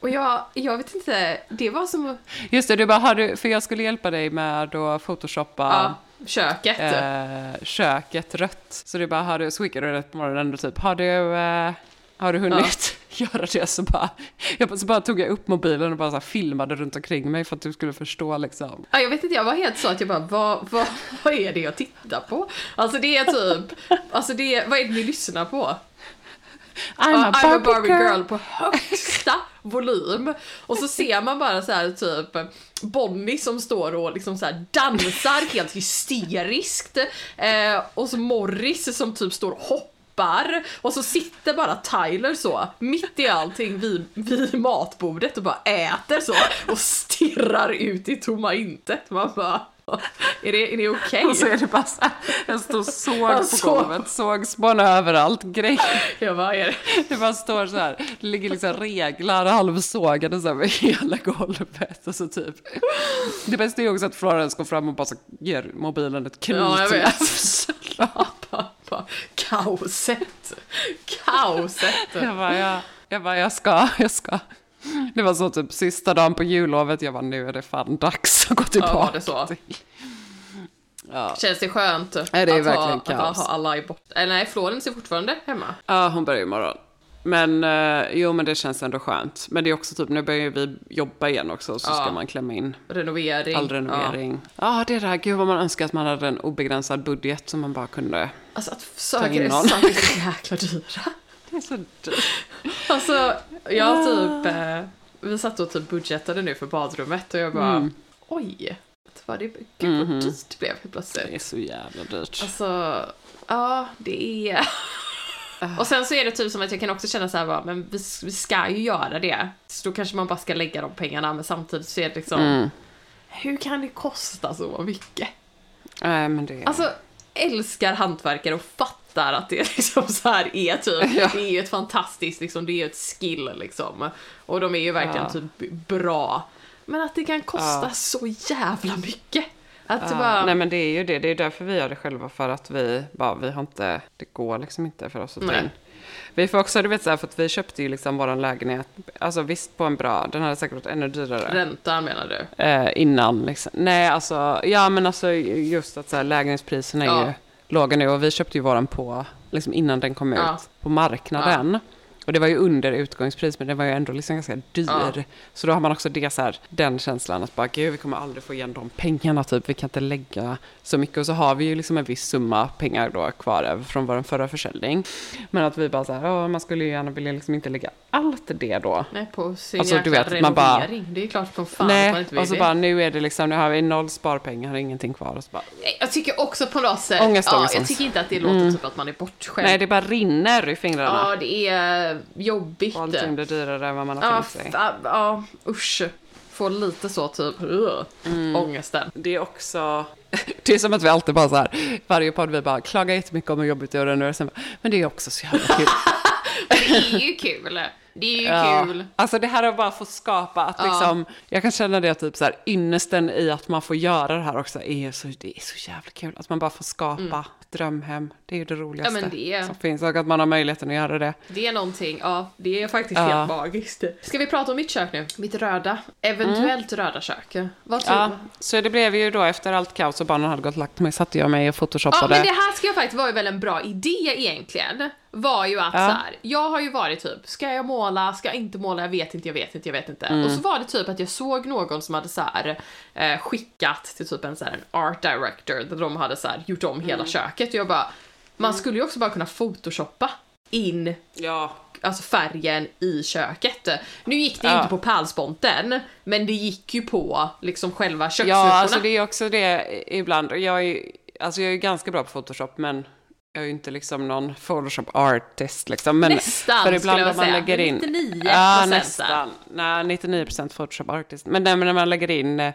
Och jag, jag vet inte, det var som Just det, du bara, har du, för jag skulle hjälpa dig med att photoshoppa ja, köket. eh, köket rött. Så du bara, har du, så skickade du det på morgonen och typ, har du, eh, har du hunnit göra det? Så bara, jag, så bara tog jag upp mobilen och bara så filmade runt omkring mig för att du skulle förstå liksom. Ja, jag vet inte, jag var helt så att jag bara, vad, vad, vad är det jag tittar på? Alltså det är typ, alltså det är, vad är det ni lyssnar på? I'm Ja, I'm a Barbie girl på högsta volym. Och så ser man bara så här typ Bonnie som står och liksom så här dansar helt hysteriskt. Eh, och så Morris som typ står och hoppar. Och så sitter bara Tyler så mitt i allting vid, vid matbordet och bara äter så och stirrar ut i tomma intet. Man bara, är det, är det okej? Och så är det bara så här, en stor såg på golvet, sågspån överallt, grejer. Jag bara, är det? Det bara står så här, det ligger liksom reglar halvsågade så här med hela golvet och så typ. Det bästa är också att Florence går fram och bara så ger mobilen ett knyt. Ja, jag vet. Kaoset. Kaoset. Jag bara, jag, jag bara, jag ska, jag ska. Det var så typ sista dagen på jullovet, jag bara, nu är det fan dags att gå tillbaka. var det så? till- Ja. Känns det skönt Nej, det är att, ha, att ha, alla i bort... Eller nej, Florence är fortfarande hemma. Ja, hon börjar imorgon. Men eh, jo, men det känns ändå skönt. Men det är också typ, nu börjar vi jobba igen också, så Ja. ska man klämma in Renovering. all renovering. Ja, det där, gud vad man önskar att man hade en obegränsad budget som man bara kunde. Ja. Alltså att är saker är så jäkla dyra. Det är så dyrt. Alltså, jag typ... Eh, vi satt och typ budgetade nu för badrummet och jag bara... Mm. Oj, vad det, gud vad Mhm. dyrt det blev helt Det plötsligt. är så jävla dyrt. Alltså, ja, det är... Och sen så är det typ som att jag kan också känna så här bara, men vi, vi ska ju göra det. Så då kanske man bara ska lägga de pengarna, men samtidigt så är det liksom... Mm. Hur kan det kosta så mycket? Nej, men det... Alltså, älskar hantverkare och fattar att det liksom så här är typ, Ja. det är ju ett fantastiskt liksom, det är ju ett skill liksom. Och de är ju verkligen Ja. typ bra. Men att det kan kosta Ja. så jävla mycket. Att Ja, bara... Nej men det är ju det, det är därför vi gör det själva för att vi bara, vi har inte, det går liksom inte för oss att ta Nej. in. Vi får också, du vet så här, för att vi köpte ju liksom våran lägenhet, alltså visst på en bra, den hade säkert varit ännu dyrare. Räntan menar du? Eh, innan liksom. Nej alltså, ja men alltså just att så här, lägenhetspriserna är Ja. ju låga nu och vi köpte ju våran på, liksom innan den kom Ja. ut, på marknaden. Och det var ju under utgångspris, men det var ju ändå liksom ganska dyr. Ja. Så då har man också det så här, den känslan att bara, gud, vi kommer aldrig få igen de pengarna, typ. Vi kan inte lägga så mycket. Och så har vi ju liksom en viss summa pengar då kvar över från vår förra försäljning. Men att vi bara så här, ja, man skulle ju gärna vilja liksom inte lägga allt det då. Nej, på sin Alltså, du vet, man bara-. Det är klart som fan att man Nej, inte vill och så det. bara, nu är det liksom, nu har vi noll sparpengar, har ingenting kvar. Och så bara, Nej, Jag tycker också på något sätt, Ångest, ja, ångest, jag tycker inte att det låter som att man är bortskämd. nej, det bara rinner i fingrarna. Ja, det är jobbigt. Och allting blir dyrare än vad man har Ja, tänkt sig. fa- ja, usch. Får lite så typ, uh, Mm. ångesten. Det är också, det är som att vi alltid bara så här, varje podd vi bara klagar jättemycket om hur jobbigt det är och sen bara, men det är också så jävla kul. Det är ju kul. Det är ju Ja. kul. Alltså det här att bara få skapa, att liksom, jag kan känna det typ så här, ynnesten i att man får göra det här också är så, det är så jävla kul. Att man bara får skapa ett drömhem, det är ju det roligaste Mm. Ja, det- som finns. Och att man har möjligheten att göra det. Det är någonting, ja, det är faktiskt Ja. helt magiskt. Ska vi prata om mitt kök nu? Mitt röda, eventuellt röda kök. Vad tror Ja, du? så det blev ju då efter allt kaos och barnen hade gått och lagt mig, satte jag mig och Ja, photoshoppade. men det här ska ju faktiskt vara väl en bra idé egentligen. Var ju att Ja. så här, jag har ju varit typ, ska jag måla, ska jag inte måla, jag vet inte, jag vet inte, jag vet inte. Mm. Och så var det typ att jag såg någon som hade så här eh, skickat till typ en så här en art director där de hade så här gjort om hela Mm. köket och jag bara, man skulle ju också bara kunna photoshoppa in Ja, alltså färgen i köket. Nu gick det Ja. inte på pärlsponten, men det gick ju på liksom själva ja köksrutorna. alltså det är också det ibland. Jag är, alltså jag är ganska bra på photoshop, men jag är ju inte liksom någon photoshop artist liksom. Men Nästan, för ibland jag man säga. lägger in... 99% Ja, nästan. Nej, 99% photoshop artist. Men när man lägger in eh,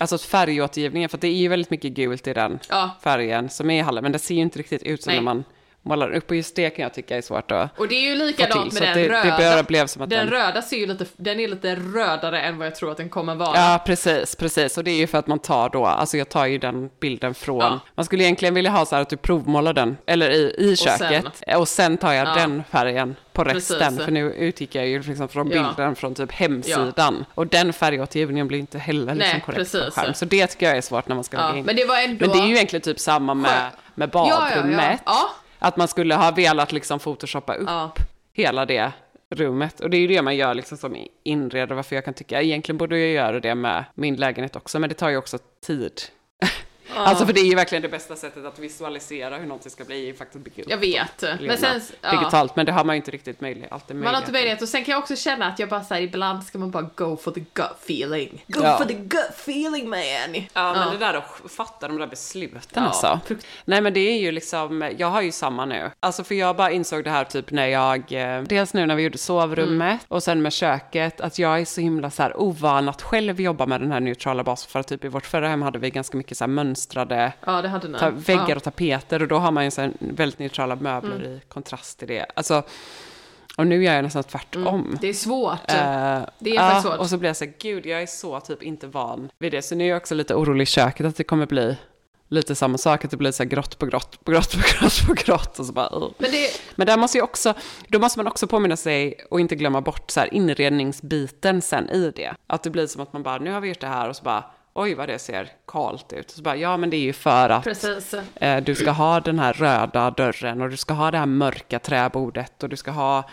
alltså färgåtergivningen, för det är ju väldigt mycket gult i den Ja. färgen som är i hallen, men det ser ju inte riktigt ut som Nej. när man målar upp. Och just det kan jag tycka är svårt att Och det är ju likadant med den det, röda. det den röda ser ju lite, den är lite rödare än vad jag tror att den kommer vara. Ja, precis, precis. Och det är ju för att man tar då, alltså jag tar ju den bilden från, Ja. man skulle egentligen vilja ha så här att du provmålar den, eller i, i köket, och sen, tar jag Ja. den färgen på resten, Precis. för nu utgick jag ju liksom från Ja. bilden från typ hemsidan. Och den färgåtergivningen blir inte heller liksom Nej, korrekt på precis. skärm. Så det tycker jag är svårt när man ska Ja, lägga in. men det var ändå... Men det är ju egentligen typ samma med, med Ja, ja, ja. badrummet. Ja. Att man skulle ha velat liksom photoshoppa upp Ja. hela det rummet. Och det är ju det man gör liksom som inredare, varför jag kan tycka, egentligen borde jag göra det med min lägenhet också, men det tar ju också tid. Alltså för det är ju verkligen det bästa sättet att visualisera hur någonting ska bli, faktiskt bygga upp Jag vet. Men sen, ja. digitalt, men det har man ju inte riktigt möjlighet, alltid Man har inte möjlighet. möjlighet och sen kan jag också känna att jag bara såhär ibland ska man bara go for the gut feeling. Go Ja. for the gut feeling man. Ja, men det där att fatta de där besluten Ja, alltså. Nej, men det är ju liksom, jag har ju samma nu. Alltså för jag bara insåg det här typ när jag, eh, dels nu när vi gjorde sovrummet Mm. och sen med köket, att jag är så himla så här ovan att själv jobba med den här neutrala basen. För att typ i vårt förra hem hade vi ganska mycket så här mönstrade Ja, ta, väggar ja. och tapeter och då har man ju så väldigt neutrala möbler Mm. i kontrast till det. Alltså, och nu gör jag nästan tvärtom. Det är svårt. Mm. Det är faktiskt svårt. Och så blir jag så här, gud jag är så typ inte van vid det. Så nu är jag också lite orolig i köket att det kommer bli lite samma sak, att det blir så här grått på grått på grått på grått på grått och så bara, uh. Men det, Men där måste jag också, då måste man också påminna sig och inte glömma bort så här inredningsbiten sen i det. Att det blir som att man bara, nu har vi gjort det här och så bara, oj vad det ser kalt ut. Så bara, ja men det är ju för att. Eh, Du ska ha den här röda dörren och du ska ha det här mörka träbordet och du ska ha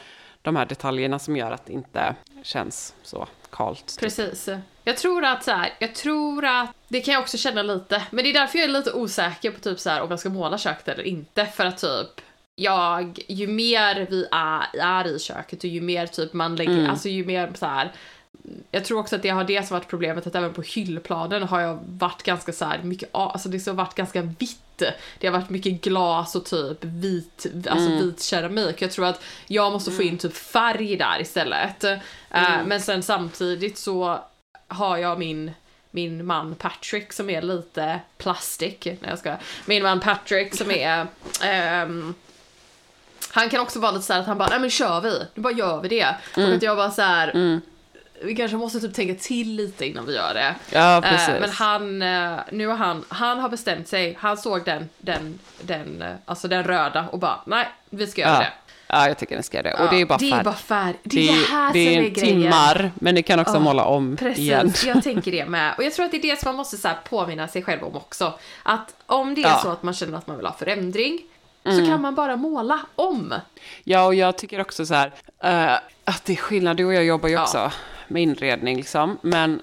de här detaljerna som gör att det inte känns så kallt. typ. Precis. Jag tror att så här, jag tror att, det kan jag också känna lite, men det är därför jag är lite osäker på typ så här om jag ska måla köket eller inte, för att typ jag, ju mer vi är, är i köket och ju mer typ man lägger, Mm. alltså ju mer så här. Jag tror också att det har det som varit problemet, att även på hyllplanen har jag varit ganska så här mycket, alltså det har varit ganska vitt. Det har varit mycket glas och typ vit, alltså Mm. vit keramik. Jag tror att jag måste få in typ färg där istället. Eh, Mm. men sen samtidigt så har jag min min man Patrick som är lite plastic. Nej jag ska. Min man Patrick som är ehm, han kan också vara lite så här att han bara, nej men kör vi, nu bara gör vi det. Mm. Och att jag bara så här. Vi kanske måste typ tänka till lite innan vi gör det. Ja, Eh, precis. men han, eh, nu har han, han har bestämt sig, han såg den, den, den, eh, alltså den röda och bara, nej, vi ska göra ja. det. ja, jag tycker den ska göra det. Och det är bara det är färg. bara färg. Det är är, det här det är som är en grejen. timmar, men det kan också Ja, måla om Precis, igen. jag tänker det med. Och jag tror att det är det som man måste så här påminna sig själv om också. Att om det är Ja. Mm. så att man känner att man vill ha förändring, så kan man bara måla om. Ja, och jag tycker också så här, eh, att det är skillnad, du och jag jobbar ju Ja. också med inredning liksom, men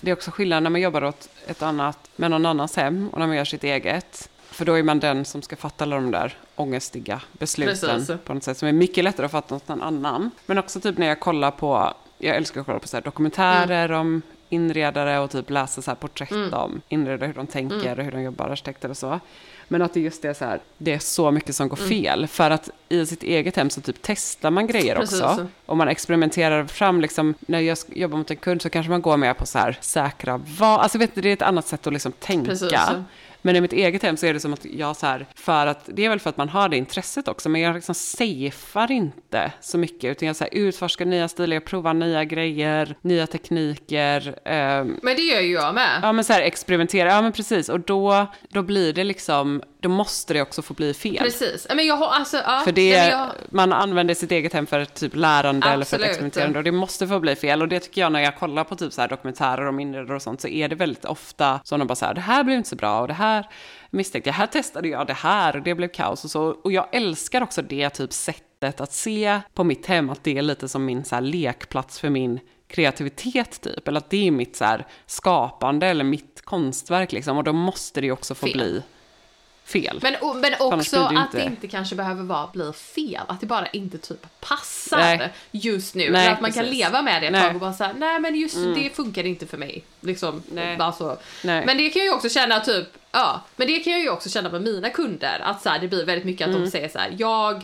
det är också skillnad när man jobbar åt ett annat, med någon annans hem och när man gör sitt eget. För då är man den som ska fatta alla de där ångestiga besluten Precis. på något sätt som är mycket lättare att fatta åt någon annan. Men också typ när jag kollar på, jag älskar att kolla på så dokumentärer Mm. om inredare och typ läsa så här porträtt om inredare, hur de tänker Mm. och hur de jobbar, arkitekter och så. Men att det just är så här, det är så mycket som går Mm. fel. För att i sitt eget hem så typ testar man grejer Precis. också. Och man experimenterar fram, liksom, när jag jobbar mot en kund så kanske man går mer på så här säkra val. Alltså vet du, det är ett annat sätt att liksom tänka. Precis. Men i mitt eget hem så är det som att jag så här, för att, det är väl för att man har det intresset också, men jag liksom safear inte så mycket, utan jag så här, utforskar nya stilar, jag provar nya grejer, nya tekniker. ehm, Men det gör ju jag med. Ja men så här experimentera, ja men precis. Och då, då blir det liksom, då måste det också få bli fel. Precis. Men jag har alltså, ja. För det, är, jag, man använder sitt eget hem för typ lärande eller för ett Absolut. experimenterande och det måste få bli fel. Och det tycker jag när jag kollar på typ så här dokumentärer om inredare och sånt så är det väldigt ofta som de bara så här, det här blev inte så bra och det här misstänkte jag, här testade jag det här och det blev kaos och så. Och jag älskar också det typ sättet att se på mitt hem, att det är lite som min så här lekplats för min kreativitet typ, eller att det är mitt så här skapande eller mitt konstverk liksom. Och då måste det ju också få Fel. bli fel. men, men också blir det att det inte- inte kanske behöver vara bli fel. Att det bara inte typ passar Nej. just nu. Nej, att man kan precis. leva med det ett Nej. tag och bara säga nej men just det funkar inte för mig. Liksom, Nej. bara så. Men det kan jag ju också känna typ, ja, men det kan jag ju också känna med mina kunder. Att så här, det blir väldigt mycket att Mm. de säger så här, jag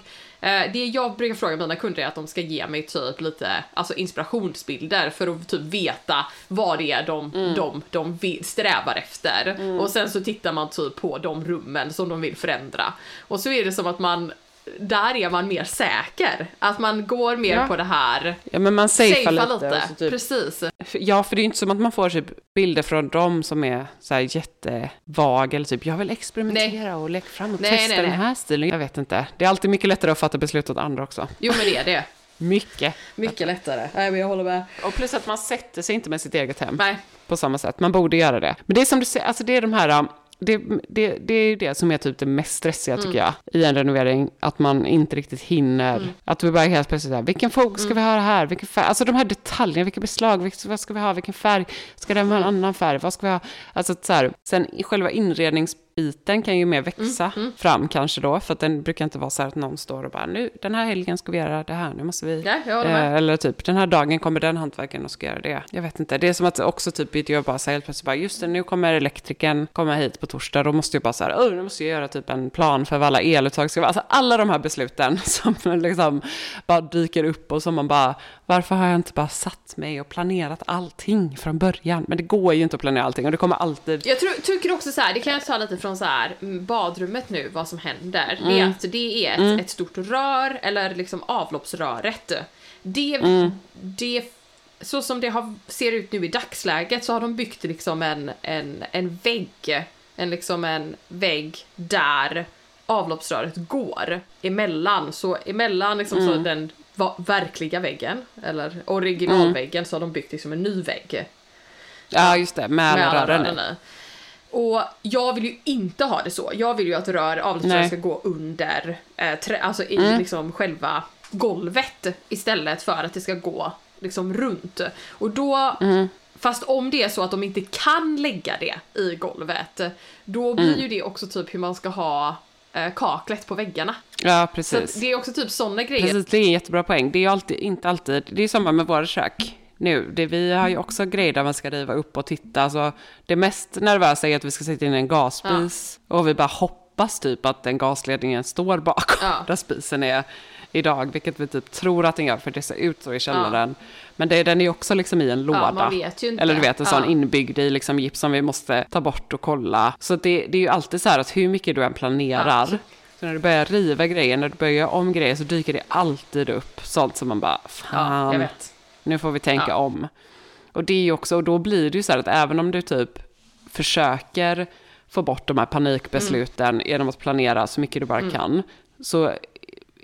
det jag brukar fråga mina kunder är att de ska ge mig typ lite alltså inspirationsbilder för att typ veta vad det är de, Mm. de, de vill, strävar efter. Och sen så tittar man typ på de rummen som de vill förändra. Och så är det som att man, där är man mer säker. Att man går mer Ja. på det här, Ja men man safear safea lite. lite. typ Precis. Ja, för det är ju inte som att man får typ bilder från dem som är så här jättevaga eller typ jag vill experimentera och leka fram och Nej, testa nej, den nej. här stilen. Jag vet inte. Det är alltid mycket lättare att fatta beslut åt andra också. Jo men det är det. Mycket. Mycket lättare. Nej men jag håller med. Och plus att man sätter sig inte med sitt eget hem Nej. på samma sätt. Man borde göra det. Men det är som du säger, alltså det är de här... Det, det, det är det som är typ det mest stressiga tycker jag i en renovering. Att man inte riktigt hinner. Att vi bara helt plötsligt säger, vilken fog ska vi ha här? Vilken färg? Alltså de här detaljerna, vilka beslag, vilket, vad ska vi ha? Vilken färg? Ska den vara en annan färg? Vad ska vi ha? Alltså så här, sen själva inredningsbiten kan ju mer växa fram kanske då. För att den brukar inte vara så här att någon står och bara, nu den här helgen ska vi göra det här, nu måste vi med. Eh, eller typ, den här dagen kommer den hantverkaren och ska göra det. Jag vet inte. Det är som att också typ jag bara säger helt plötsligt bara, just det, nu kommer elektrikern komma hit på torsdag. Då måste jag bara så här, "Åh, nu måste jag göra typ en plan för vad alla eluttag ska vara. Alltså alla de här besluten som liksom bara dyker upp och som man bara, varför har jag inte bara satt mig och planerat allting från början? Men det går ju inte att planera allting och det kommer alltid Jag tror, tycker också så här, det kan jag ta lite från så här mm, badrummet nu, vad som händer. Det är att det är ett, ett stort rör, eller liksom avloppsröret. Det, det, så som det har, ser ut nu i dagsläget så har de byggt liksom en, en, en vägg, en liksom en vägg där avloppsröret går emellan. Så emellan liksom så den verkliga väggen, eller originalväggen, så har de byggt liksom en ny vägg Ja, just det, med alla rören i. Och jag vill ju inte ha det så. Jag vill ju att rör, avloppsrör ska gå under, eh, trä, alltså i Mm. liksom själva golvet istället för att det ska gå liksom runt. Och då, Mm. fast om det är så att de inte kan lägga det i golvet, då blir Mm. ju det också typ hur man ska ha eh, kaklet på väggarna. Ja, Så precis. att det är också typ sådana grejer. Precis, det är en jättebra poäng. Det är alltid, inte alltid, det är samma med våra kök nu. Det, vi har ju också grejer där man ska riva upp och titta. Alltså, det mest nervösa är att vi ska sätta in en gasspis och vi bara hoppas typ att den gasledningen står bakom Ja. där spisen är idag, vilket vi typ tror att den gör för det ser ut så i källaren. Men det, den är också liksom i en låda. inte. Eller du vet, en sån Ja. inbyggd i liksom gips som vi måste ta bort och kolla. Så det, det är ju alltid så här att hur mycket du än planerar, Ja. så när du börjar riva grejer, när du börjar göra om grejer så dyker det alltid upp sånt som man bara, Ja, fan, jag vet. Nu får vi tänka Ja. om. Och det är också, och då blir det ju så här att även om du typ försöker få bort de här panikbesluten Mm. genom att planera så mycket du bara kan, så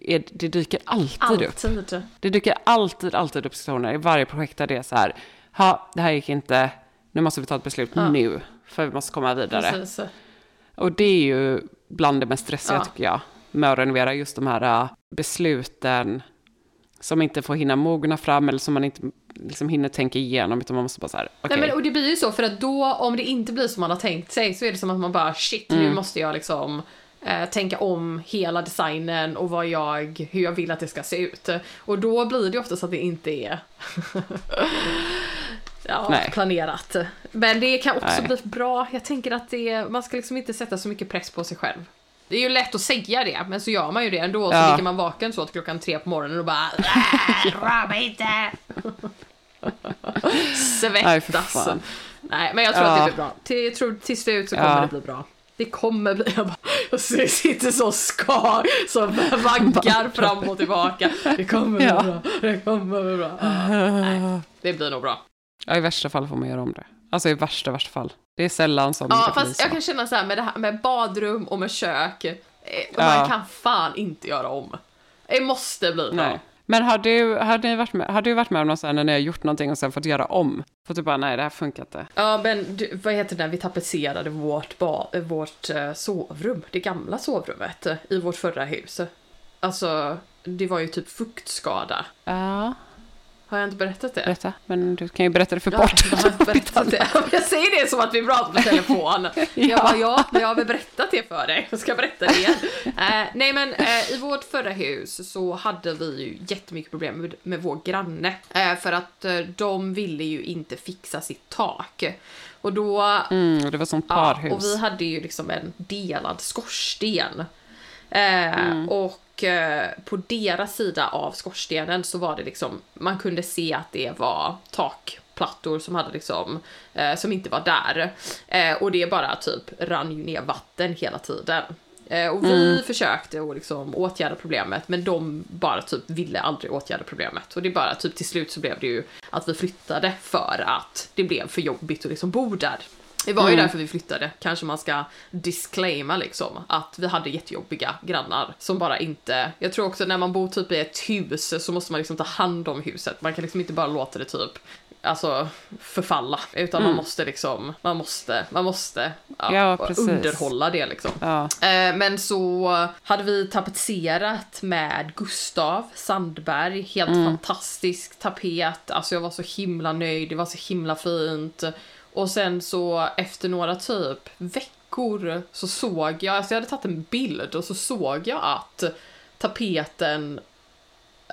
är, det dyker alltid, upp. Alltid. Det dyker alltid, alltid upp situationer i varje projekt där det är så här, ha, det här gick inte, nu måste vi ta ett beslut nu, för vi måste komma vidare. Precis. Och det är ju bland det mest stressiga Ja. tycker jag, med att renovera just de här äh, besluten som inte får hinna mogna fram eller som man inte liksom hinner tänka igenom, utan man måste bara så här, okej. Nej, men, och det blir ju så för att då om det inte blir som man har tänkt sig så är det som att man bara shit Mm. nu måste jag liksom eh, tänka om hela designen och vad jag, hur jag vill att det ska se ut. Och då blir det ofta så att det inte är ja, Nej. planerat. Men det kan också Nej. bli bra. Jag tänker att det, man ska liksom inte sätta så mycket press på sig själv. Det är ju lätt att säga det, men så gör man ju det ändå. Så Ja. ligger man vaken så att klockan tre på morgonen och bara "Äh, rör mig inte! Nej, Svettas. fan. Nej, men jag tror att Ja. det blir bra. Till, jag tror till slut så kommer Ja. det bli bra. Det kommer bli, jag bara, så sitter så skar som vaggar fram och tillbaka. Det kommer bli Ja. bra, det kommer bli bra. Nej, det blir nog bra. Ja, i värsta fall får man göra om det. Alltså i värsta, värsta fall. Det är sällan som Ja, fast jag kan känna så här med det här med badrum och med kök. eh, Ja. Man kan fan inte göra om. Det måste bli bra. Nej. Men har du, har, ni varit med, har du varit med om något sånt här när ni har gjort någonting och sen fått göra om? För typ bara, nej det här funkar inte. Ja, men du, vad heter det när vi tapetserade vårt, ba, eh, vårt eh, sovrum, det gamla sovrummet i vårt förra hus. Alltså, det var ju typ fuktskada. Ja, Har jag inte berättat det? berätta. Men du kan ju berätta det för Ja, bort. jag har inte berättat det. Jag säger det som att vi pratar på telefon. ja. ja, men jag har väl berättat det för dig. Jag ska berätta det igen. Eh, nej, men eh, i vårt förra hus så hade vi ju jättemycket problem med, med vår granne. Eh, för att eh, de ville ju inte fixa sitt tak. Och då Mm, det var som Ja, parhus. och vi hade ju liksom en delad skorsten. Eh, Och eh, på deras sida av skorstenen så var det liksom, man kunde se att det var takplattor som hade liksom, eh, som inte var där. Eh, och det bara typ rann ju ner vatten hela tiden. Eh, och vi försökte att liksom åtgärda problemet men de bara typ ville aldrig åtgärda problemet. Och det bara typ till slut så blev det ju att vi flyttade för att det blev för jobbigt att liksom bo där. Det var ju därför vi flyttade, kanske man ska disclaima liksom, att vi hade jättejobbiga grannar som bara inte, jag tror också när man bor typ i ett hus så måste man liksom ta hand om huset, man kan liksom inte bara låta det typ Alltså förfalla, utan man måste liksom, man måste, man måste ja, Ja, underhålla det liksom. Ja. Eh, Men så hade vi tapetserat med Gustav Sandberg, helt Mm. fantastisk tapet, alltså jag var så himla nöjd, det var så himla fint. Och sen så efter några typ veckor så såg jag, alltså jag hade tagit en bild och så såg jag att tapeten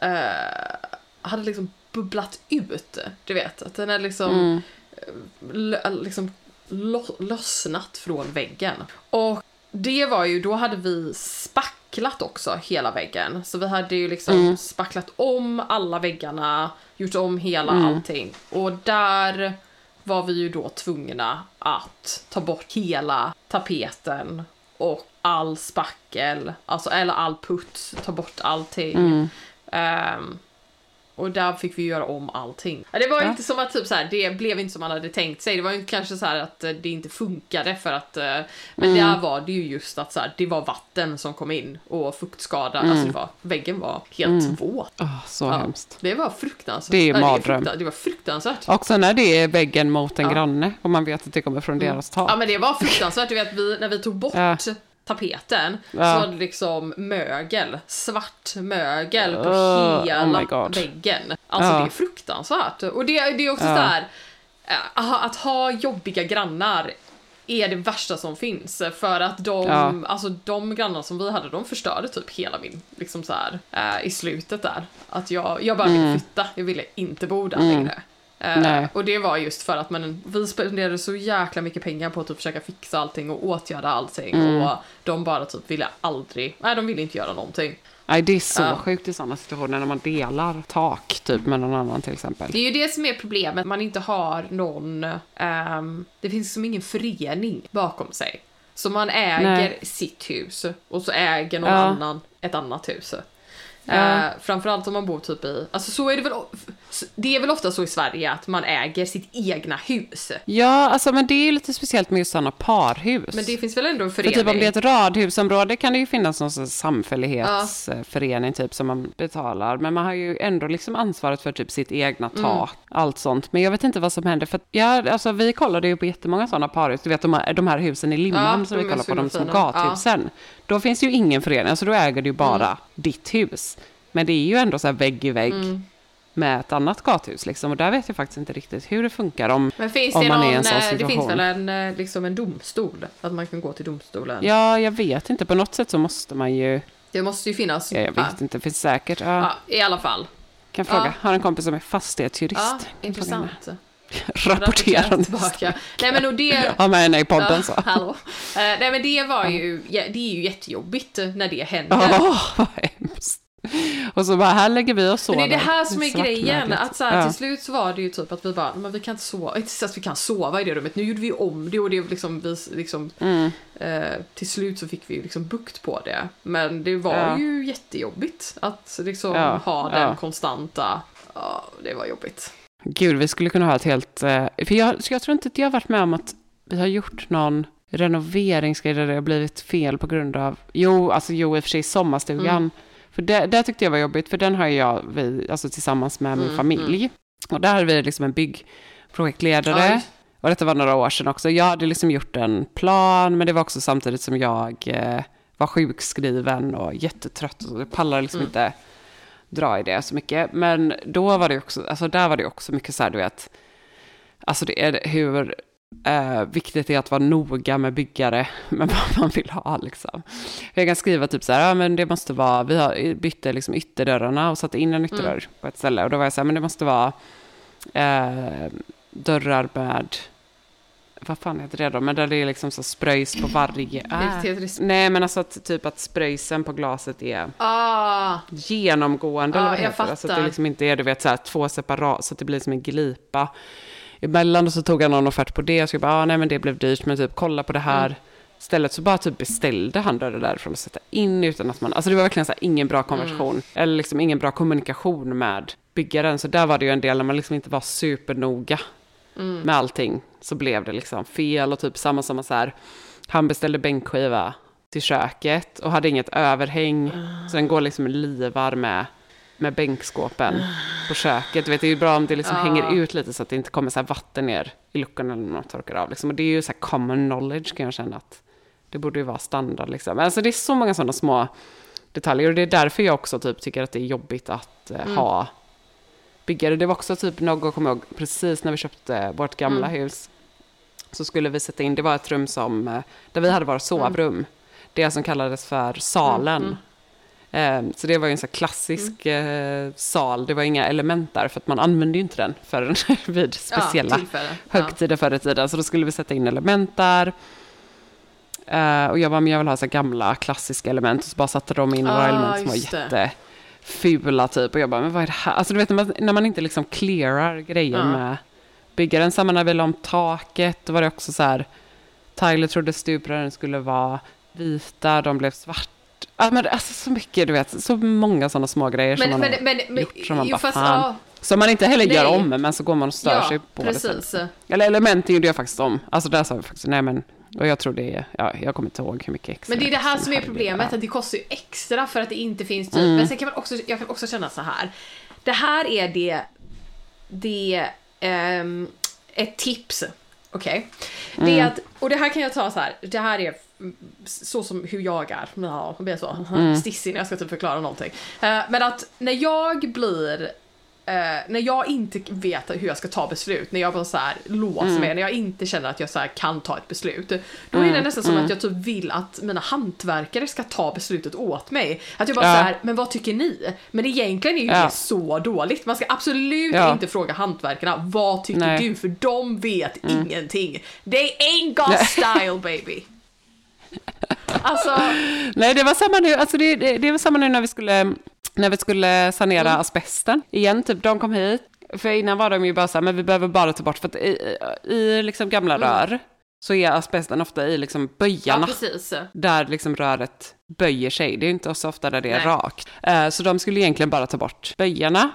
eh, hade liksom bubblat ut, du vet, att den är liksom Mm. l- liksom lo- lossnat från väggen. Och det var ju, då hade vi spacklat också hela väggen. Så vi hade ju liksom spacklat om alla väggarna, gjort om hela allting. Och där var vi ju då tvungna att ta bort hela tapeten och all spackel, alltså eller all puts, ta bort allting. Ehm, och där fick vi göra om allting. Det var Ja. inte som att typ så här, det blev inte som man hade tänkt sig. Det var ju kanske så att eh, det inte funkade för att eh, men där var det ju just att så här, det var vatten som kom in och fuktskada. Alltså det var, väggen var helt våt. Åh, så Ja, hemskt. Det var fruktansvärt. Det är mardröm. fruktan- Det var fruktansvärt. Också när det är väggen mot en Ja. granne och man vet att det kommer från deras tak. Ja men det var fruktansvärt, du vet vi, när vi tog bort Ja. tapeten så Ja. var det liksom mögel, svart mögel på Oh, hela oh väggen. Alltså Ja. det är fruktansvärt. Och det, det är också Ja. så här, eh, att ha jobbiga grannar är det värsta som finns för att de, Ja. alltså de grannar som vi hade de förstörde typ hela min, liksom så här eh, i slutet där. Att jag, jag bara ville flytta, jag ville inte bo där längre. Nej. och det var just för att man, vi spenderade så jäkla mycket pengar på att typ försöka fixa allting och åtgärda allting Mm. och de bara typ ville aldrig, nej de ville inte göra någonting. Nej, det är så Ja. sjukt i sådana situationer när man delar tak typ med någon annan till exempel. Det är ju det som är problemet, man inte har någon, ehm, det finns som ingen förening bakom sig. Så man äger Nej. sitt hus och så äger någon Ja. annan ett annat hus. Ja. Eh, framförallt om man bor typ i, alltså så är det väl, det är väl ofta så i Sverige att man äger sitt egna hus. Ja, alltså men det är ju lite speciellt med just sådana parhus. Men det finns väl ändå en För förening? typ om det är ett radhusområde kan det ju finnas någon samfällighetsförening typ som man betalar. Men man har ju ändå liksom ansvaret för typ sitt egna Mm. tak, allt sånt. Men jag vet inte vad som händer för ja, alltså vi kollade ju på jättemånga sådana parhus. Du vet de här, de här husen i Limhamn Ja, som vi kollar så på, de som fina. Ja. gathusen. Då finns ju ingen förening, alltså då äger du ju bara Mm. ditt hus. Men det är ju ändå så här vägg i vägg. Mm. Med ett annat gathus liksom. Och där vet jag faktiskt inte riktigt hur det funkar om, Men finns om det man någon, är i en sån eh, det situation. finns väl en, eh, liksom en domstol? Att man kan gå till domstolen? Ja, jag vet inte. På något sätt så måste man ju... Det måste ju finnas. Ja, jag vet inte, det finns säkert. Ja, Ja, i alla fall. kan fråga. Ja. Har en kompis som är fastighetsjurist. Ja, intressant. tillbaka. Nej men och det... Ha med henne i podden Ja, så. hallå. Eh, nej men det var ju, ja, det är ju jättejobbigt när det händer. Åh, vad hemskt. Och så bara, här lägger vi oss Men sover. det är det här som är grejen. Att så här, Ja. Till slut så var det ju typ att vi bara, men vi kan inte sova, inte så att vi kan sova i det rummet. Nu gjorde vi om det och det liksom, vi, liksom Mm. eh, till slut så fick vi liksom bukt på det. Men det var Ja. ju jättejobbigt att liksom Ja, ha den konstanta, ja det var jobbigt. Gud, vi skulle kunna ha ett helt... eh, För jag, så jag tror inte att jag har varit med om att vi har gjort någon renoveringsgrej där det har blivit fel på grund av... Jo, alltså jo, i och för sig sommarstugan. Mm. För det, det tyckte jag var jobbigt, för den har jag vi, alltså tillsammans med min Mm, familj. Och där hade vi liksom en byggprojektledare. Ja. Och detta var några år sedan också. Jag hade liksom gjort en plan, men det var också samtidigt som jag eh, var sjukskriven och jättetrött. Och jag pallade liksom Mm. inte dra i det så mycket. Men då var det också, alltså där var det också mycket så här, du vet, alltså det är hur eh, viktigt det är att vara noga med byggare, med vad man vill ha liksom. Jag kan skriva typ så här, ja men det måste vara, vi har bytte liksom ytterdörrarna och satte in en ytterdörr på ett ställe. Och då var jag så här, men det måste vara eh, dörrar med, vad fan heter det då, men där det är liksom så spröjs på varje... Det Tetris. Nej men alltså att, typ att spröjsen på glaset är Ah, genomgående. Ja, eller vad det jag heter. Alltså att det liksom inte är du vet, så här, två separat, så att det blir som en glipa emellan. Och så tog jag någon offert på det. Så jag bara, ah, nej men det blev dyrt, men typ kolla på det här. Mm. Istället så bara typ beställde han dörrar därifrån och sätta in utan att man, alltså det var verkligen så här, ingen bra konversation. Mm. Eller liksom ingen bra kommunikation med byggaren. Så där var det ju en del när man liksom inte var supernoga Mm. med allting. Så blev det liksom fel och typ samma som så här, han beställde bänkskiva till köket och hade inget överhäng. Så den går liksom livar med, med bänkskåpen på köket. Du vet, det är ju bra om det liksom Ja. hänger ut lite så att det inte kommer så vatten ner i luckan eller något torkar av. Liksom. Och det är ju så här common knowledge kan jag känna att det borde ju vara standard. Liksom. Men Alltså det är så många sådana små detaljer och det är därför jag också typ tycker att det är jobbigt att eh, ha byggare. Det var också typ någon, kommer ihåg, precis när vi köpte vårt gamla hus så skulle vi sätta in, det var ett rum som, eh, där vi hade våra sovrum. Det som kallades för salen. Eh, Så det var ju en här klassisk eh, sal, det var inga element där för att man använde ju inte den förrän vid speciella Ja, högtider förr i tiden. Så då skulle vi sätta in element där. Eh, och jag bara, men jag vill ha så gamla klassiska element. Och så bara satte de in några Ah, element som var jättefula typ. Och jag bara, men vad är det här? Alltså du vet när man, när man inte liksom clearar grejer Ja. med byggaren. Samma när vi la om taket, då var det också så här. Tyler trodde stuprören skulle vara vita, de blev svart. Ja, men alltså så mycket, du vet, så många sådana små grejer som Men, man men, har men, gjort som man bara, fast, fan. ja, Som man inte heller gör Nej. om, men så går man och stör ja, sig på det. precis. Eller elementen gjorde jag faktiskt om. Alltså där sa vi faktiskt, nej men, och jag tror det är, ja, jag kommer inte ihåg hur mycket extra. Men det är det här som är problemet, att det kostar ju extra för att det inte finns typ. Mm. Men sen kan man också, jag kan också känna så här. Det här är det, det, ehm, ett tips. Okej? Det Mm. är att, och det här kan jag ta så här, det här är mm, så som hur jag är. Ja, jag blir så Mm. stissig när jag ska typ förklara någonting. Eh, men att när jag blir Eh, när jag inte vet hur jag ska ta beslut, när jag bara så här låser Mm. mig, när jag inte känner att jag så här kan ta ett beslut. Då är det nästan som att jag typ vill att mina hantverkare ska ta beslutet åt mig. Att jag bara Ja. så här, men vad tycker ni? Men egentligen är ju Ja. det så dåligt. Man ska absolut Ja. inte fråga hantverkarna, vad tycker Nej. Mm. du? För de vet ingenting. They ain't got style baby. Alltså, Nej, det var samma nu, alltså det, det, det var samma nu när vi skulle, när vi skulle sanera Mm. asbesten. Igen, typ de kom hit. För innan var de ju bara så här, men vi behöver bara ta bort, för att i, i liksom gamla rör så är asbesten ofta i liksom Mm. ja böjarna. precis. där liksom röret böjer sig. Det är inte så ofta där det är Nej. rakt. Eh, så de skulle egentligen bara ta bort böjarna.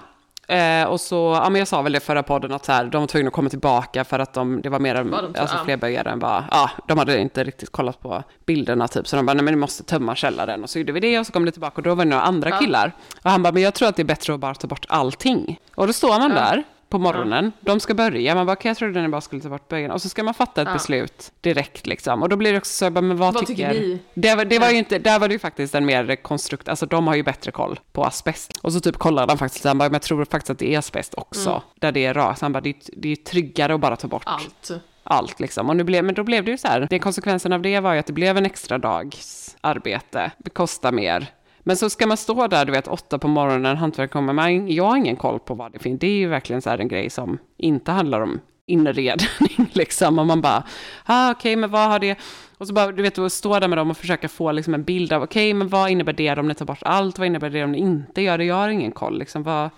Eh, och så, ja men jag sa väl det förra podden att så här, de var tvungna att komma tillbaka för att de, det var mer, Var de alltså Ja. fler böjare än bara, ja, de hade inte riktigt kollat på bilderna typ. Så de bara, nej men ni måste tömma källaren. Och så gjorde vi det och så kom det tillbaka och då var det några andra Ja. killar. Och han bara, men jag tror att det är bättre att bara ta bort allting. Och då står man där på morgonen, de ska börja, man bara, okej jag trodde ni bara skulle ta bort böjarna. Och så ska man fatta ett Ja. beslut direkt liksom. Och då blir det också så, men vad, Vad tycker ni? det, var- det var ju inte, där var det ju faktiskt en mer konstrukt, alltså de har ju bättre koll på asbest. Och så typ kollade han faktiskt, han bara, men jag tror faktiskt att det är asbest också, Mm. där det är rakt. Så han bara, det det är tryggare att bara ta bort Allt. allt liksom. Och nu blev, men då blev det ju så här, det konsekvensen av det var ju att det blev en extra dags arbete, det kostar mer. Men så ska man stå där, du vet, åtta på morgonen, hantverkare kommer, men jag har ingen koll på vad det finns. Det är ju verkligen så här en grej som inte handlar om inredning liksom. Och man bara, ah, okej, men vad har det... Och så bara, du vet, stå där med dem och försöka få liksom en bild av, okej, men vad innebär det om ni tar bort allt? Vad innebär det om ni inte gör det? Jag har ingen koll, liksom. Vad,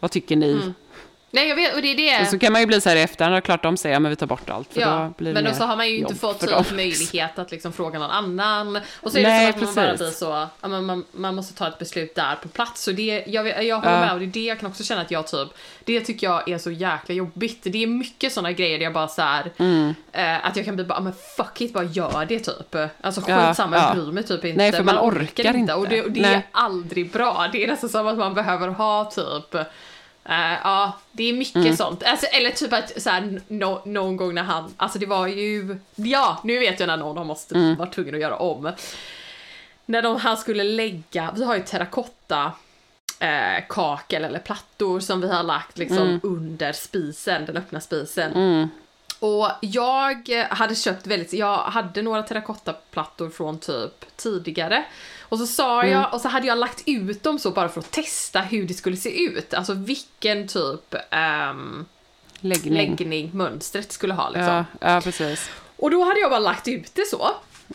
vad tycker ni? Mm. Nej jag vet, och det är det. Och så kan man ju bli så här i efterhand, och klart de säger, ja men vi tar bort allt. För Ja, då blir det men så har man ju inte fått typ möjlighet att liksom fråga någon annan. Och så är Nej, det som att man bara blir så, ja, men man, man måste ta ett beslut där på plats. Så det, jag, jag håller Ja. med och det är det jag kan också känna att jag typ, det tycker jag är så jäkla jobbigt. Det är mycket sådana grejer där jag bara så här, Mm. eh, att jag kan bli bara, ja, men fuck it, bara gör det typ. Alltså Ja, skitsamma, ja. jag bryr mig typ inte. Nej, för man orkar inte. Och det, och det är aldrig bra. Det är nästan som att man behöver ha typ Eh, ja, det är mycket Mm. sånt. Alltså, eller typ att så här, no, någon gång när han, alltså det var ju, ja, nu vet jag när någon har måste Mm. vara tvungen att göra om. När de, han skulle lägga, vi har ju terrakotta eh, kakel eller plattor som vi har lagt liksom Mm. under spisen, den öppna spisen. Och jag hade köpt väldigt, jag hade några terrakottaplattor från typ tidigare. Och så sa Mm. jag, och så hade jag lagt ut dem så bara för att testa hur det skulle se ut. Alltså vilken typ ehm, Läggning. läggning mönstret skulle ha liksom. Ja, ja, precis. Och då hade jag bara lagt ut det så.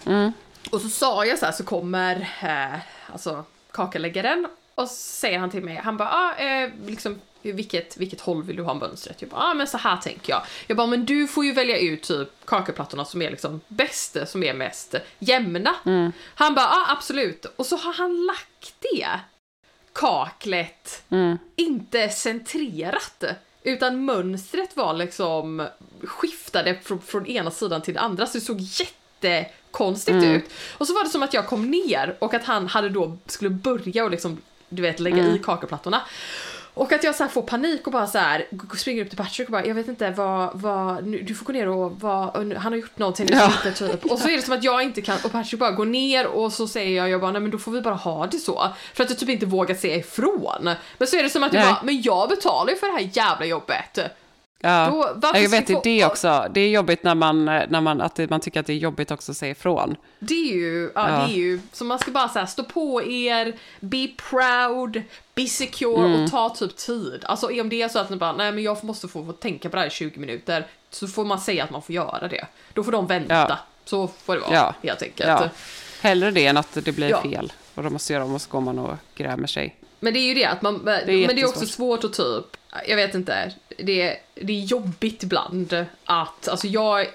Mm. Och så sa jag så här, så kommer eh, alltså kakelläggaren och så säger han till mig, han bara, ah, eh, liksom, vilket, vilket håll vill du ha mönstret? Jag bara, ah, men så här tänker jag. Jag bara, men du får ju välja ut typ kakelplattorna som är liksom bäst, som är mest jämna. Han bara, ah, absolut. Och så har han lagt det, kaklet, Mm. inte centrerat. Utan mönstret var liksom skiftade från, från ena sidan till den andra så det såg jättekonstigt Mm. ut. Och så var det som att jag kom ner och att han hade då skulle börja och liksom du vet lägga Mm. i kakelplattorna. Och att jag så får panik och bara så här springer upp till Patrick och bara jag vet inte vad, vad nu, du får gå ner och vad, han har gjort någonting Ja. ja. typ. Och så är det som att jag inte kan och Patrick bara går ner och så säger jag jag bara nej men då får vi bara ha det så. För att jag typ inte vågar säga ifrån. Men så är det som att jag Nej. bara men jag betalar ju för det här jävla jobbet. Ja. Då- jag vet ska det, det också, det är jobbigt när man, när man, att det, man tycker att det är jobbigt också att säga ifrån. Det är ju, ja, Ja. det är ju, så man ska bara säga stå på er, be proud, be secure Mm. och ta typ tid. Alltså om det är så att ni bara, nej men jag måste få, få tänka på det här i 20 minuter, så får man säga att man får göra det. Då får de vänta. Ja. Så får det vara, Ja. helt enkelt. Ja. Hellre det än att det blir fel. Och de måste göra om och så går man och grämer sig. Men det är ju det att man, men det är, också svårt att typ, jag vet inte, det är, det är jobbigt ibland att, alltså jag,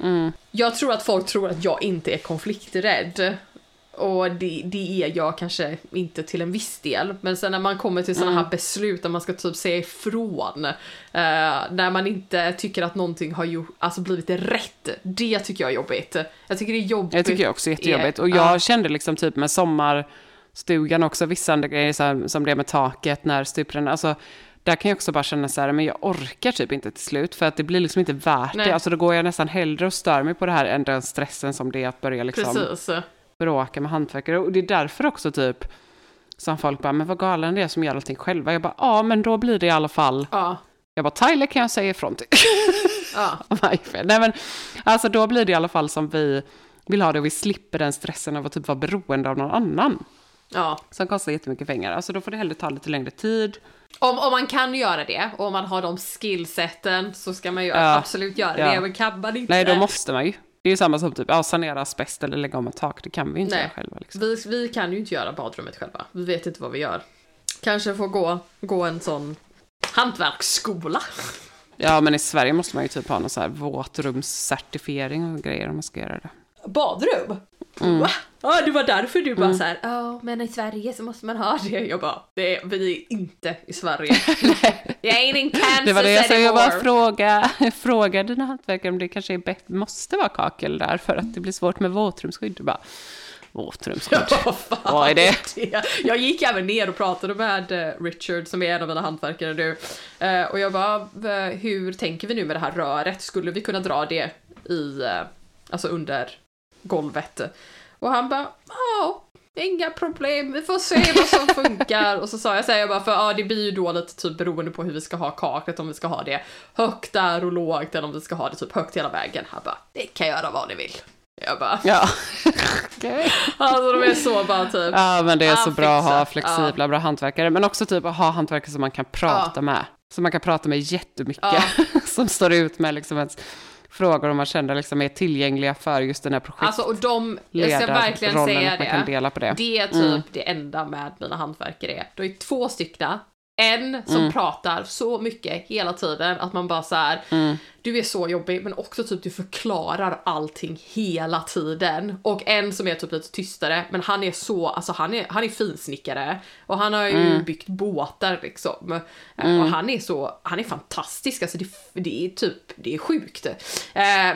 jag tror att folk tror att jag inte är konflikträdd. Och det, det är jag kanske inte till en viss del. Men sen när man kommer till sådana här beslut där man ska typ säga ifrån. Eh, när man inte tycker att någonting har gjort, alltså blivit rätt. Det tycker jag är jobbigt. Jag tycker det är jobbigt. Det tycker jag också är jättejobbigt. Och jag Ja. kände liksom typ med sommarstugan också, vissa andra grejer här, som det med taket när stuprarna, alltså där kan jag också bara känna så här, men jag orkar typ inte till slut för att det blir liksom inte värt Nej. det. Alltså då går jag nästan hellre och stör mig på det här än den stressen som det är att börja liksom Precis. bråka med hantverkare. Och det är därför också typ som folk bara, men vad galen det är som gör allting själva. Jag bara, ja men då blir det i alla fall, Ja. jag bara, Tyler kan jag säga ifrån till. Ja. Nej men, alltså då blir det i alla fall som vi vill ha det och vi slipper den stressen av att typ vara beroende av någon annan. ja. Som kostar jättemycket pengar. Alltså då får det hellre ta lite längre tid. Om, om man kan göra det och om man har de skillseten så ska man ju Ja. absolut göra Ja. det. Men kan man inte... Nej, då måste man ju. Det är ju samma som typ, ja, sanera asbest eller lägga om ett tak. Det kan vi ju inte Nej. göra själva. Liksom. vi, vi kan ju inte göra badrummet själva. Vi vet inte vad vi gör. Kanske får gå, gå en sån hantverksskola. Ja, men i Sverige måste man ju typ ha någon så här våtrumscertifiering och grejer om man ska göra det. Badrum? Mm. Va? Ja, det var därför du bara så här. ja men i Sverige så måste man ha det. Jag bara, det är, vi är inte i Sverige. jag är in Kansas Det var det jag sa, jag bara anymore. fråga, fråga dina hantverkare om det kanske är bättre, måste vara kakel där för att det blir svårt med våtrumsskydd. Du bara, våtrumsskydd, Vad fan vad är det? det? Jag gick även ner och pratade med eh, Richard som är en av mina hantverkare nu. Eh, Och jag bara, "V- hur tänker vi nu med det här röret? Skulle vi kunna dra det i, eh, alltså under golvet? Och han bara, ja, inga problem, vi får se vad som funkar. Och så sa jag så här, jag bara, för ja, det blir ju då lite typ beroende på hur vi ska ha kaklet, om vi ska ha det högt där och lågt, eller om vi ska ha det typ högt hela vägen. Han bara, det kan göra vad ni vill. Jag bara, Ja. Okej. alltså de är så bara typ. Ja, men det är Ja, så bra att ha flexibla, bra hantverkare. Men också typ att ha hantverkare som man kan prata Ja. med. som man kan prata med jättemycket. Ja. som står ut med liksom ens frågor om man känner liksom är tillgängliga för just den här projektet. Alltså och de, jag ska verkligen säga det. dela på det. Det är typ Mm. det enda med mina hantverkare är. Det är två stycken. En som Mm. pratar så mycket hela tiden att man bara så här. Mm. du är så jobbig men också typ du förklarar allting hela tiden. Och en som är typ lite tystare men han är så, alltså han är, han är finsnickare och han har ju Mm. byggt båtar liksom. Eh, Och han är så, han är fantastisk, alltså det, det är typ, det är sjukt. Eh,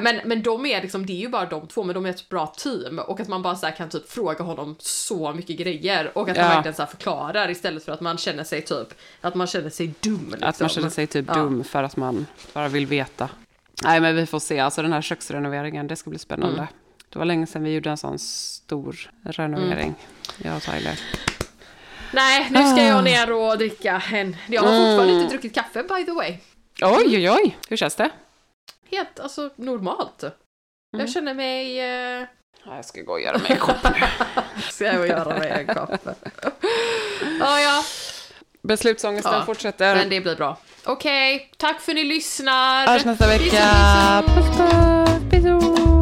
Men, men de är liksom, det är ju bara de två men de är ett bra team och att man bara så här kan typ fråga honom så mycket grejer och att han Ja. verkligen så förklarar istället för att man känner sig typ, att man känner sig dum. Liksom. Att man känner sig typ Ja. dum för att man bara vill veta. Nej, men vi får se. Alltså den här köksrenoveringen, det ska bli spännande. Mm. Det var länge sedan vi gjorde en sån stor renovering, Mm. jag och Tyler. Nej, nu ska Ah. jag ner och dricka en... Jag har Mm. fortfarande inte druckit kaffe by the way. Oj, oj, oj. Hur känns det? Helt, alltså normalt. Jag känner mig... Eh... Ja, Jag ska gå och göra mig en kopp nu. ska jag göra mig en kopp. ja, ja. Beslutsångesten Ja, fortsätter. Men det blir bra. Okej, tack för att ni lyssnar. Hörs nästa vecka. puss. Puss, puss.